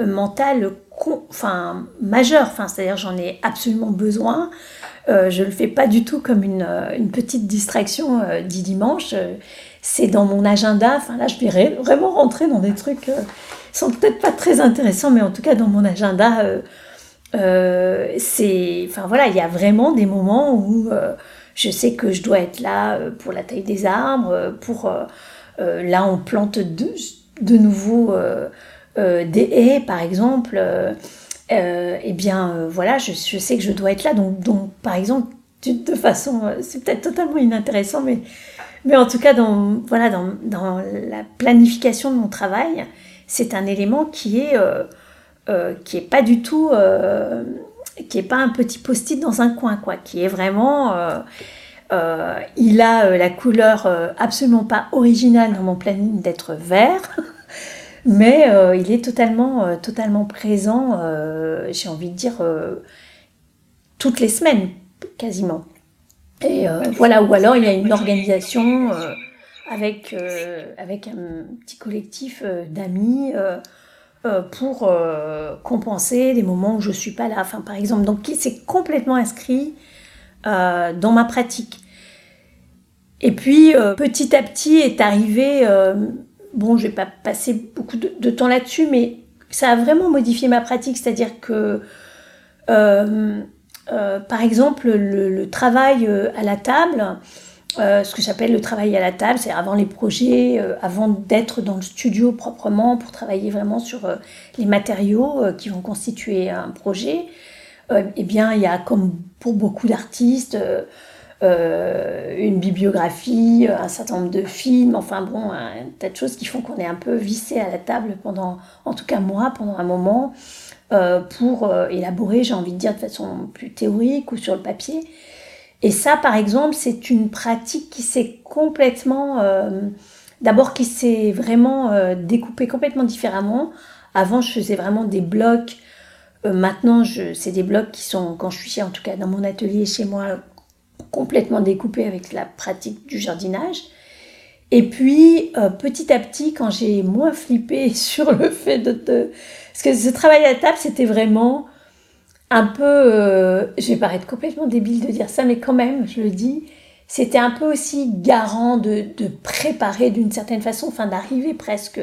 Speaker 1: mental enfin, majeur. Enfin, C'est-à-dire j'en ai absolument besoin. Euh, je ne le fais pas du tout comme une, euh, petite distraction euh, dit dimanche. C'est dans mon agenda. Enfin là, je vais vraiment rentrer dans des trucs qui sont peut-être pas très intéressants, mais en tout cas dans mon agenda, c'est, enfin voilà, il y a vraiment des moments où je sais que je dois être là pour la taille des arbres, pour là on plante de, de nouveau euh, des haies, par exemple, euh, euh, eh bien, voilà, je, sais que je dois être là. Donc, donc par exemple, de façon, c'est peut-être totalement inintéressant, mais, mais en tout cas, dans, voilà, dans, dans la planification de mon travail, c'est un élément qui est, qui est pas du tout, qui est pas un petit post-it dans un coin, quoi, qui est vraiment, il a la couleur absolument pas originale dans mon planning d'être vert. mais il est totalement, totalement présent, j'ai envie de dire, toutes les semaines, quasiment. Et voilà, ou alors il y a une organisation avec, avec un petit collectif d'amis euh, pour euh, compenser des moments où je suis pas là. Enfin, par exemple, donc c'est complètement inscrit euh, dans ma pratique. Et puis petit à petit est arrivé, bon, je vais pas passer beaucoup de, temps là-dessus, mais ça a vraiment modifié ma pratique, c'est-à-dire que par exemple, le travail à la table, euh, ce que j'appelle le travail à la table, c'est avant les projets, euh, avant d'être dans le studio proprement pour travailler vraiment sur euh, les matériaux qui vont constituer un projet. eh bien, il y a comme pour beaucoup d'artistes une bibliographie, un certain nombre de films, enfin bon, un tas de choses qui font qu'on est un peu vissé à la table pendant, en tout cas moi, pendant un moment, pour élaborer, j'ai envie de dire de façon plus théorique ou sur le papier, et ça, par exemple, c'est une pratique qui s'est complètement, euh, d'abord qui s'est vraiment euh, découpée complètement différemment. Avant, je faisais vraiment des blocs. Euh, maintenant, c'est des blocs qui sont, quand je suis en tout cas dans mon atelier chez moi, complètement découpés avec la pratique du jardinage. Et puis, petit à petit, quand j'ai moins flippé sur le fait de... Te... Parce que ce travail à table, c'était vraiment un peu, euh, je vais paraître complètement débile de dire ça, mais quand même, je le dis, c'était un peu aussi garant de, préparer d'une certaine façon, enfin d'arriver presque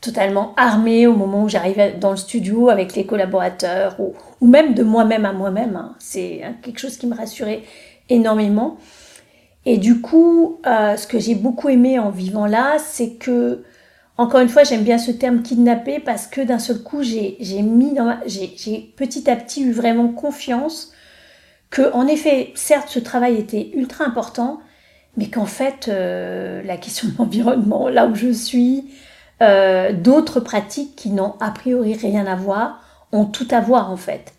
Speaker 1: totalement armé au moment où j'arrivais dans le studio avec les collaborateurs, ou, ou même de moi-même à moi-même. Hein. C'est quelque chose qui me rassurait énormément. Et du coup, euh, ce que j'ai beaucoup aimé en vivant là, c'est que encore une fois, j'aime bien ce terme kidnappé parce que d'un seul coup, j'ai petit à petit eu vraiment confiance que, en effet, certes, ce travail était ultra important, mais qu'en fait, euh, la question de l'environnement, là où je suis, euh, d'autres pratiques qui n'ont a priori rien à voir, ont tout à voir en fait.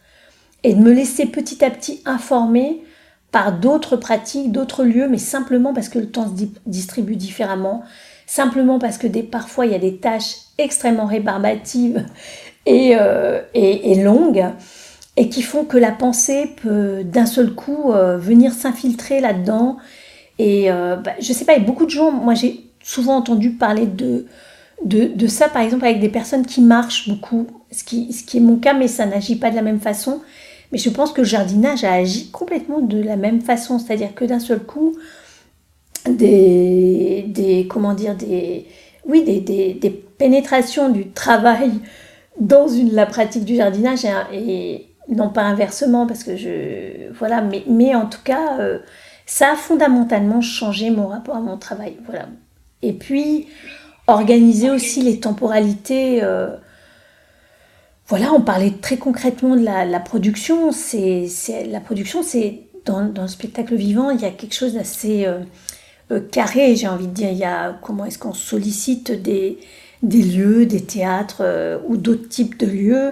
Speaker 1: Et de me laisser petit à petit informer par d'autres pratiques, d'autres lieux, mais simplement parce que le temps se distribue différemment, simplement parce que des, parfois il y a des tâches extrêmement rébarbatives et, euh, et, longues et qui font que la pensée peut d'un seul coup euh, venir s'infiltrer là-dedans. Et euh, bah, je sais pas, a beaucoup de gens, moi j'ai souvent entendu parler de, de, de, ça par exemple avec des personnes qui marchent beaucoup, ce qui, ce qui est mon cas, mais ça n'agit pas de la même façon. Mais je pense que le jardinage a agi complètement de la même façon, c'est-à-dire que d'un seul coup, des, des comment des, pénétrations du travail dans la pratique du jardinage et, non pas inversement parce que je voilà mais, en tout cas euh, ça a fondamentalement changé mon rapport à mon travail voilà. Et puis organiser aussi les temporalités euh, voilà on parlait très concrètement de la, production c'est la production c'est dans, le spectacle vivant il y a quelque chose d'assez euh, carré, j'ai envie de dire. Il y a comment est-ce qu'on sollicite des, des lieux, des théâtres euh, ou d'autres types de lieux.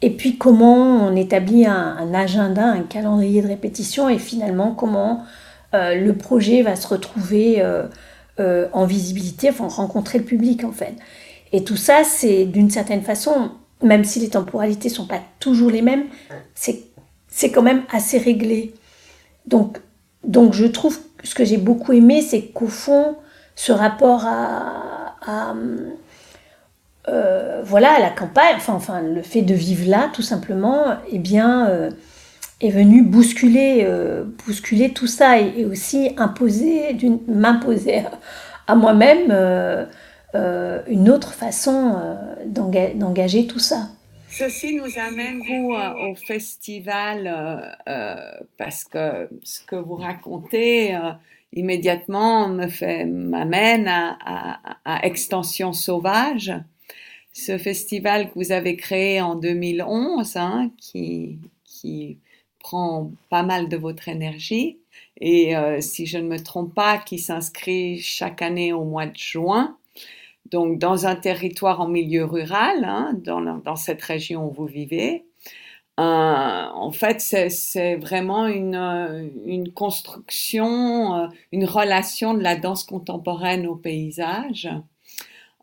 Speaker 1: Et puis comment on établit un, agenda, un calendrier de répétition et finalement comment euh, le projet va se retrouver en visibilité, enfin rencontrer le public en fait. Et tout ça, c'est d'une certaine façon, même si les temporalités sont pas toujours les mêmes, c'est quand même assez réglé. Donc, donc je trouve ce que j'ai beaucoup aimé, c'est qu'au fond, ce rapport à, euh, voilà, à la campagne, enfin, enfin, le fait de vivre là, tout simplement, eh bien, euh, est venu bousculer, euh, bousculer tout ça et, aussi imposer, m'imposer à, moi-même une autre façon d'engager tout ça.
Speaker 4: Ceci nous amène vous, au festival euh, parce que ce que vous racontez euh, immédiatement me fait m'amène à, à, Extension Sauvage, ce festival que vous avez créé en 2011, hein, qui, qui prend pas mal de votre énergie. Et euh, si je ne me trompe pas, qui s'inscrit chaque année au mois de juin donc dans un territoire en milieu rural, hein, dans, cette région où vous vivez. Euh, en fait, c'est vraiment une, une construction, euh, une relation de la danse contemporaine au paysage.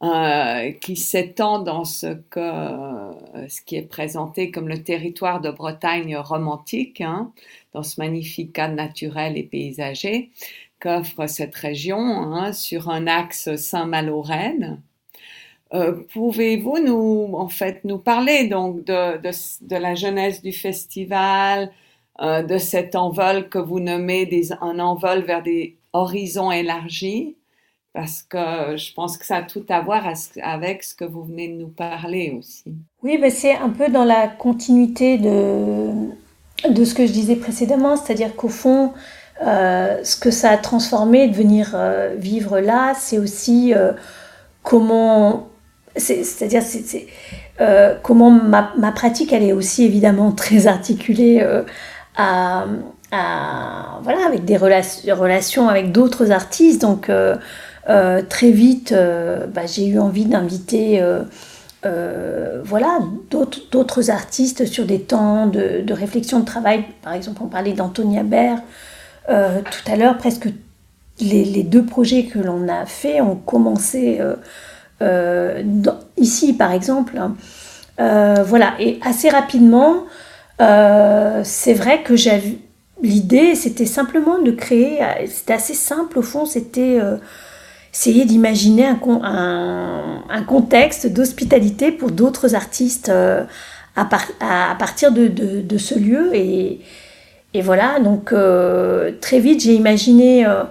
Speaker 4: euh, qui s'étend dans euh, ce qui est présenté comme le territoire de Bretagne romantique, hein, dans ce magnifique cadre naturel et paysager qu'offre cette région hein, sur un axe Saint-Malo-Rennes. Euh, pouvez-vous nous, en fait, nous parler donc de, de, la jeunesse du festival, euh, de cet envol que vous nommez un envol vers des horizons élargis? Parce que je pense que ça a tout à voir avec ce que vous venez de nous parler aussi.
Speaker 1: Oui, ben c'est un peu dans la continuité de, de ce que je disais précédemment, c'est-à-dire qu'au fond, euh, ce que ça a transformé de venir euh, vivre là, c'est aussi euh, comment, c'est-à-dire c'est, comment ma, ma, pratique, elle est aussi évidemment très articulée à, voilà, avec des relations, avec d'autres artistes, donc très vite, bah, j'ai eu envie d'inviter voilà, d'autres artistes sur des temps de, réflexion, de travail. Par exemple, on parlait d'Antonia Baird tout à l'heure. Presque les, deux projets que l'on a faits ont commencé ici, par exemple. Hein. voilà, et assez rapidement, c'est vrai que j'avais l'idée, c'était simplement de créer, c'était assez simple au fond, c'était essayer d'imaginer un, contexte d'hospitalité pour d'autres artistes euh, à, partir de, ce lieu. Et voilà, donc euh, très vite, j'ai imaginé euh,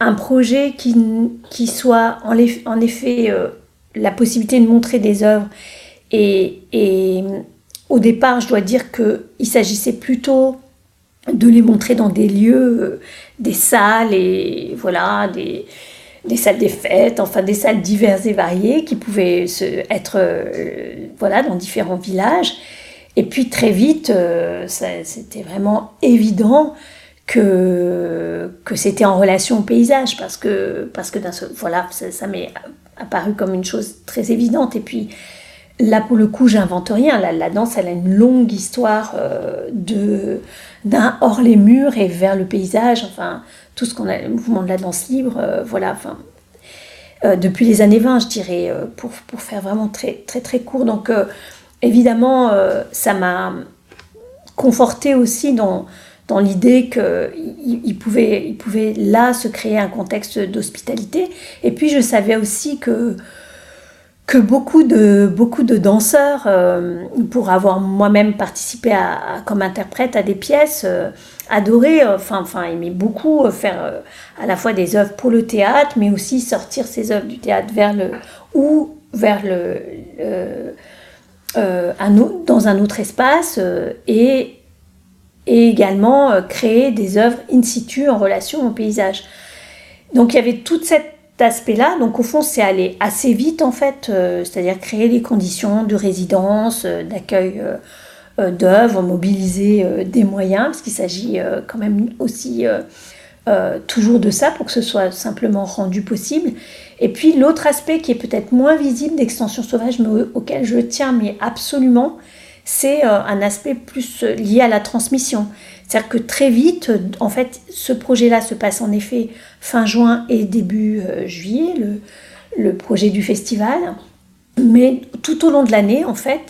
Speaker 1: un projet qui, soit en, effet la possibilité de montrer des œuvres. Et, au départ, je dois dire qu'il s'agissait plutôt de les montrer dans des lieux, des salles et voilà, des, salles des fêtes, enfin des salles diverses et variées qui pouvaient se, être euh, voilà, dans différents villages. Et puis très vite, euh, c'était vraiment évident que, que c'était en relation au paysage parce que, parce que voilà, ça, m'est apparu comme une chose très évidente. Et puis là, pour le coup, j'invente rien. La, danse, elle a une longue histoire euh, d'un hors les murs et vers le paysage. Enfin, tout ce qu'on a, le mouvement de la danse libre, euh, voilà, enfin, depuis les années 20, je dirais, pour, pour, faire vraiment très, très, très court. Donc, évidemment, ça m'a conforté aussi dans, dans l'idée qu'il il pouvait, là se créer un contexte d'hospitalité. Et puis, je savais aussi que beaucoup de, danseurs, euh, pour avoir moi-même participé comme interprète à des pièces, euh, adoraient, euh, enfin, enfin aimaient beaucoup faire à la fois des œuvres pour le théâtre, mais aussi sortir ces œuvres du théâtre vers le, ou vers le, un, dans un autre espace, et, et également créer des œuvres in situ en relation au paysage. Donc il y avait toute cette aspect-là. Donc au fond, c'est aller assez vite en fait, euh, c'est-à-dire créer les conditions de résidence, euh, d'accueil euh, d'œuvres, mobiliser des moyens, parce qu'il s'agit quand même aussi toujours de ça pour que ce soit simplement rendu possible. Et puis l'autre aspect qui est peut-être moins visible d'extension sauvage, mais auquel je tiens mais absolument, c'est un aspect plus lié à la transmission. C'est-à-dire que très vite, en fait, ce projet-là se passe en effet fin juin et début euh, juillet, le, projet du festival. Mais tout au long de l'année, en fait,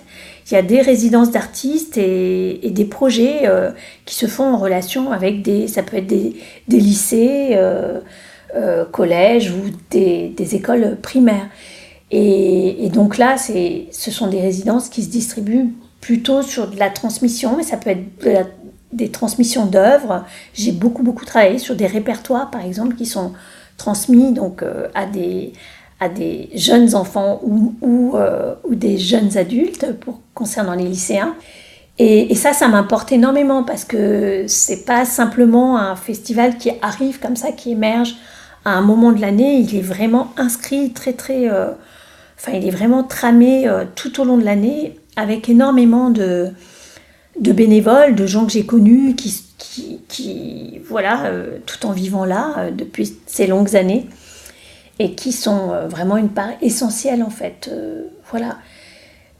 Speaker 1: il y a des résidences d'artistes et, des projets euh, qui se font en relation avec des, ça peut être des, lycées, euh, collèges ou des, écoles primaires. Et, donc là, ce sont des résidences qui se distribuent plutôt sur de la transmission, mais ça peut être des transmissions d'œuvres. J'ai beaucoup, beaucoup travaillé sur des répertoires, par exemple, qui sont transmis donc, euh, à, des, à des jeunes enfants ou, ou, euh, ou des jeunes adultes pour, concernant les lycéens. Et, et ça, ça m'importe énormément parce que c'est pas simplement un festival qui arrive comme ça, qui émerge à un moment de l'année. Il est vraiment inscrit très, très. Euh, enfin, il est vraiment tramé tout au long de l'année avec énormément de, bénévoles, de gens que j'ai connus qui, voilà, euh, tout en vivant là euh, depuis ces longues années et qui sont euh, vraiment une part essentielle en fait. voilà.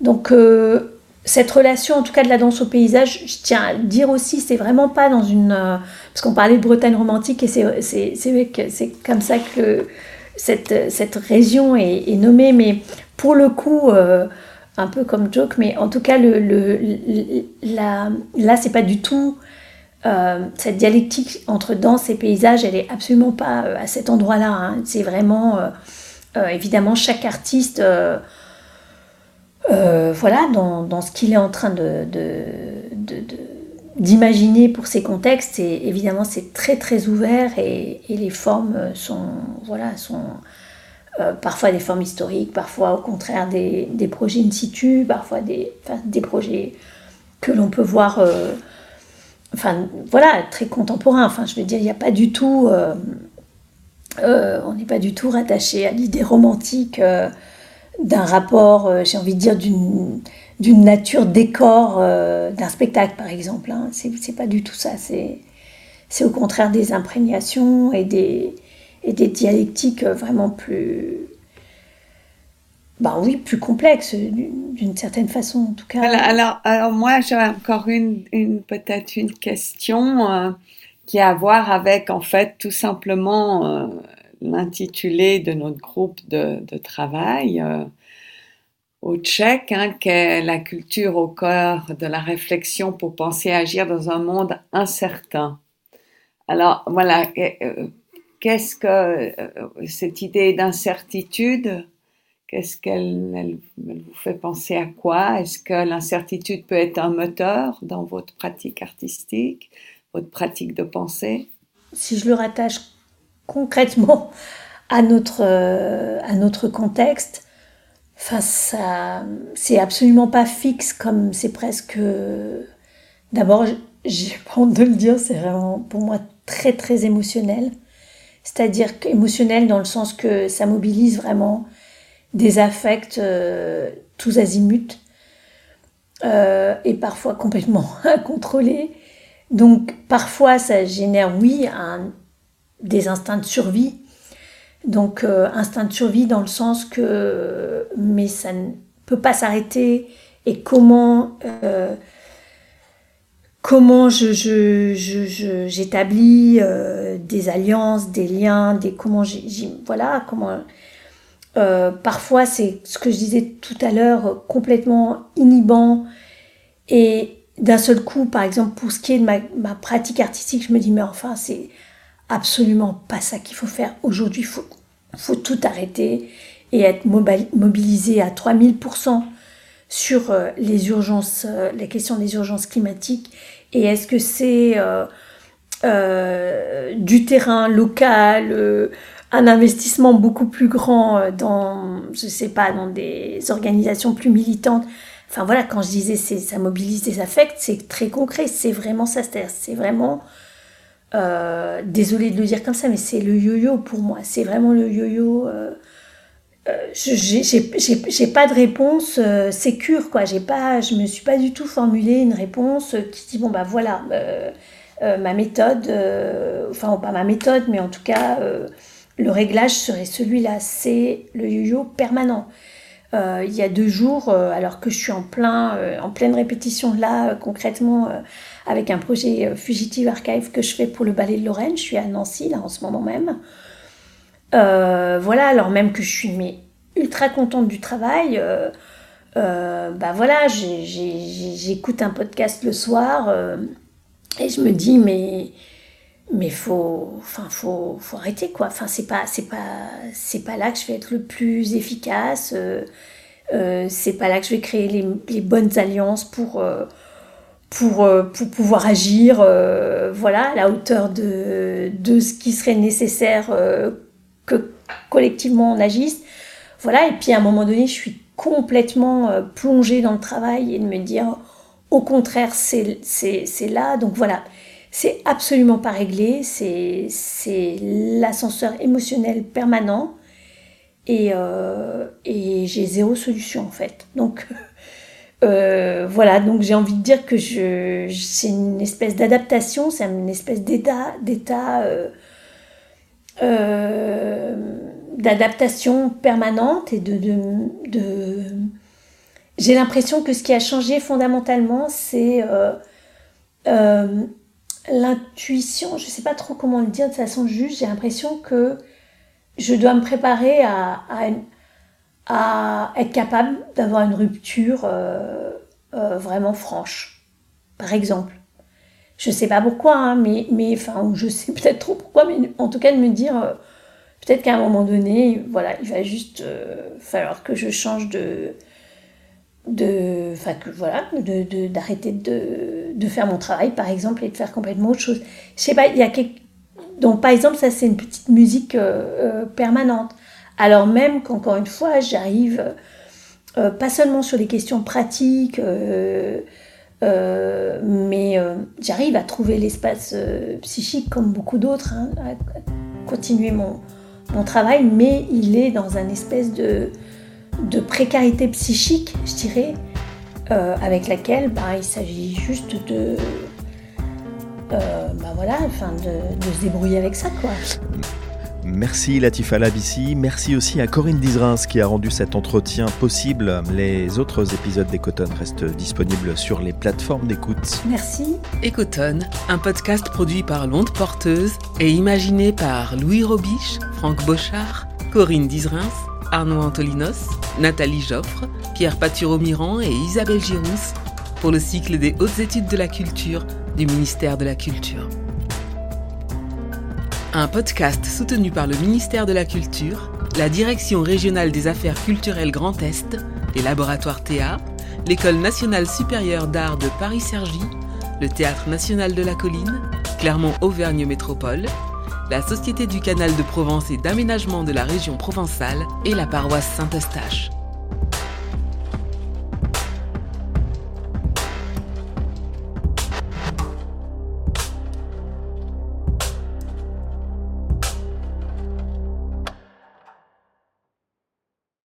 Speaker 1: Donc cette relation, en tout cas de la danse au paysage, je tiens à dire aussi, c'est vraiment pas dans une... parce qu'on parlait de Bretagne romantique et c'est c'est comme ça que cette, cette région est, nommée, mais pour le coup, un peu comme joke, mais en tout cas, le, le, la, là, c'est pas du tout cette dialectique entre danse et paysage, elle est absolument pas à cet endroit-là. Hein. C'est vraiment, évidemment, chaque artiste euh, voilà, dans, dans, ce qu'il est en train de, d'imaginer pour ces contextes. Et évidemment, c'est très très ouvert et, et, les formes sont, voilà, sont euh, parfois des formes historiques, parfois au contraire des, des projets in situ, parfois des, des projets que l'on peut voir, euh, enfin voilà, très contemporains. Enfin, je veux dire, il n'y a pas du tout, on n'est pas du tout rattaché à l'idée romantique d'un rapport, euh, j'ai envie de dire, d'une, nature décor euh, d'un spectacle, par exemple. Hein. C'est, pas du tout ça. C'est, au contraire des imprégnations et des, et des dialectiques vraiment plus. Bah oui, plus complexes d'une, certaine façon, en tout cas.
Speaker 4: Alors, alors, moi, j'ai encore une, une, peut-être une question euh, qui a à voir avec, en fait, tout simplement l'intitulé de notre groupe de, travail euh, au Tchèque, hein, qu'est la culture au cœur de la réflexion pour penser et agir dans un monde incertain. Alors voilà, euh, qu'est-ce que euh, cette idée d'incertitude, qu'est-ce qu'elle vous fait penser à quoi? Est-ce que l'incertitude peut être un moteur dans votre pratique artistique, votre pratique de pensée?
Speaker 1: Si je le rattache concrètement à notre, euh, à notre contexte, c'est absolument pas fixe comme c'est presque. D'abord, j'ai pas honte de le dire, c'est vraiment pour moi très très émotionnel. C'est-à-dire émotionnel dans le sens que ça mobilise vraiment des affects euh, tous azimuts euh, et parfois complètement incontrôlés. Donc parfois ça génère, oui, un, des instincts de survie. Donc euh, instinct de survie dans le sens que mais ça ne peut pas s'arrêter et comment euh, comment je, j'établis euh, des alliances, des liens, des comment voilà comment parfois c'est ce que je disais tout à l'heure complètement inhibant et d'un seul coup par exemple pour ce qui est de ma, ma pratique artistique je me dis mais enfin c'est absolument pas ça qu'il faut faire. Aujourd'hui, il faut, tout arrêter et être mobilisé à 3000% sur euh, les urgences, euh, la question des urgences climatiques. Et est-ce que c'est euh, du terrain local, un investissement beaucoup plus grand dans, je sais pas, dans des organisations plus militantes? Enfin voilà, quand je disais ça mobilise des affects, c'est très concret, c'est vraiment ça, c'est vraiment euh, désolée de le dire comme ça, mais c'est le yo-yo pour moi. C'est vraiment le yo-yo. Euh, euh, j'ai pas de réponse euh, sécure, quoi. J'ai pas, je me suis pas du tout formulé une réponse qui dit bon bah voilà ma méthode, enfin pas ma méthode, mais en tout cas le réglage serait celui-là. C'est le yo-yo permanent. Il y a deux jours, alors que je suis en plein, en pleine répétition là, concrètement avec un projet euh, Fugitive Archive que je fais pour le Ballet de Lorraine. Je suis à Nancy, là, en ce moment même. Euh, voilà, alors même que je suis mais, ultra contente du travail. Euh, bah voilà, j'écoute un podcast le soir et je me dis, mais mais faut enfin faut, faut arrêter quoi enfin c'est pas c'est pas c'est pas là que je vais être le plus efficace c'est pas là que je vais créer les, bonnes alliances pour pour, euh, pour pouvoir agir euh, voilà, à la hauteur de, de ce qui serait nécessaire euh, que collectivement on agisse. Voilà, et puis à un moment donné, je suis complètement plongée dans le travail et de me dire, au contraire, c'est là. Donc voilà, c'est absolument pas réglé, c'est l'ascenseur émotionnel permanent et, et j'ai zéro solution en fait. Donc euh, voilà, donc j'ai envie de dire que je, c'est une espèce d'adaptation, c'est une espèce d'état, d'état euh, euh, d'adaptation permanente et de, de, j'ai l'impression que ce qui a changé fondamentalement, c'est l'intuition. Je sais pas trop comment le dire de façon juste. J'ai l'impression que je dois me préparer à, à, être capable d'avoir une rupture euh, euh, vraiment franche, par exemple. Je sais pas pourquoi, hein, mais, mais enfin, je sais peut-être trop pourquoi, mais en tout cas de me dire, euh, peut-être qu'à un moment donné, voilà, il va juste falloir que je change de, de, voilà, de, d'arrêter de, de, faire mon travail, par exemple, et de faire complètement autre chose. Je sais pas, il y a quelque donc par exemple, ça c'est une petite musique euh, euh, permanente. Alors même qu'encore une fois, j'arrive euh, pas seulement sur les questions pratiques, mais j'arrive à trouver l'espace psychique comme beaucoup d'autres, hein, à, continuer mon, mon, travail, mais il est dans un espèce de, de précarité psychique, je dirais, avec laquelle bah, il s'agit juste de euh, bah voilà, enfin de, se débrouiller avec ça quoi.
Speaker 3: Merci Latifa Labissi, merci aussi à Corinne Dizrins qui a rendu cet entretien possible. Les autres épisodes d'Ecotone restent disponibles sur les plateformes d'écoute.
Speaker 1: Merci.
Speaker 2: Ecotone, un podcast produit par L'Onde Porteuse et imaginé par Louis Robiche, Franck Bochard, Corinne Dizrins, Arnaud Antolinos, Nathalie Joffre, Pierre Paturo-Miran et Isabelle Girousse pour le cycle des hautes études de la culture du ministère de la Culture. Un podcast soutenu par le ministère de la Culture, la Direction régionale des affaires culturelles Grand Est, les laboratoires Théa, l'École nationale supérieure d'art de Paris-Cergy, le Théâtre national de la Colline, Clermont-Auvergne Métropole, la Société du Canal de Provence et d'aménagement de la région provençale et la paroisse Saint-Eustache.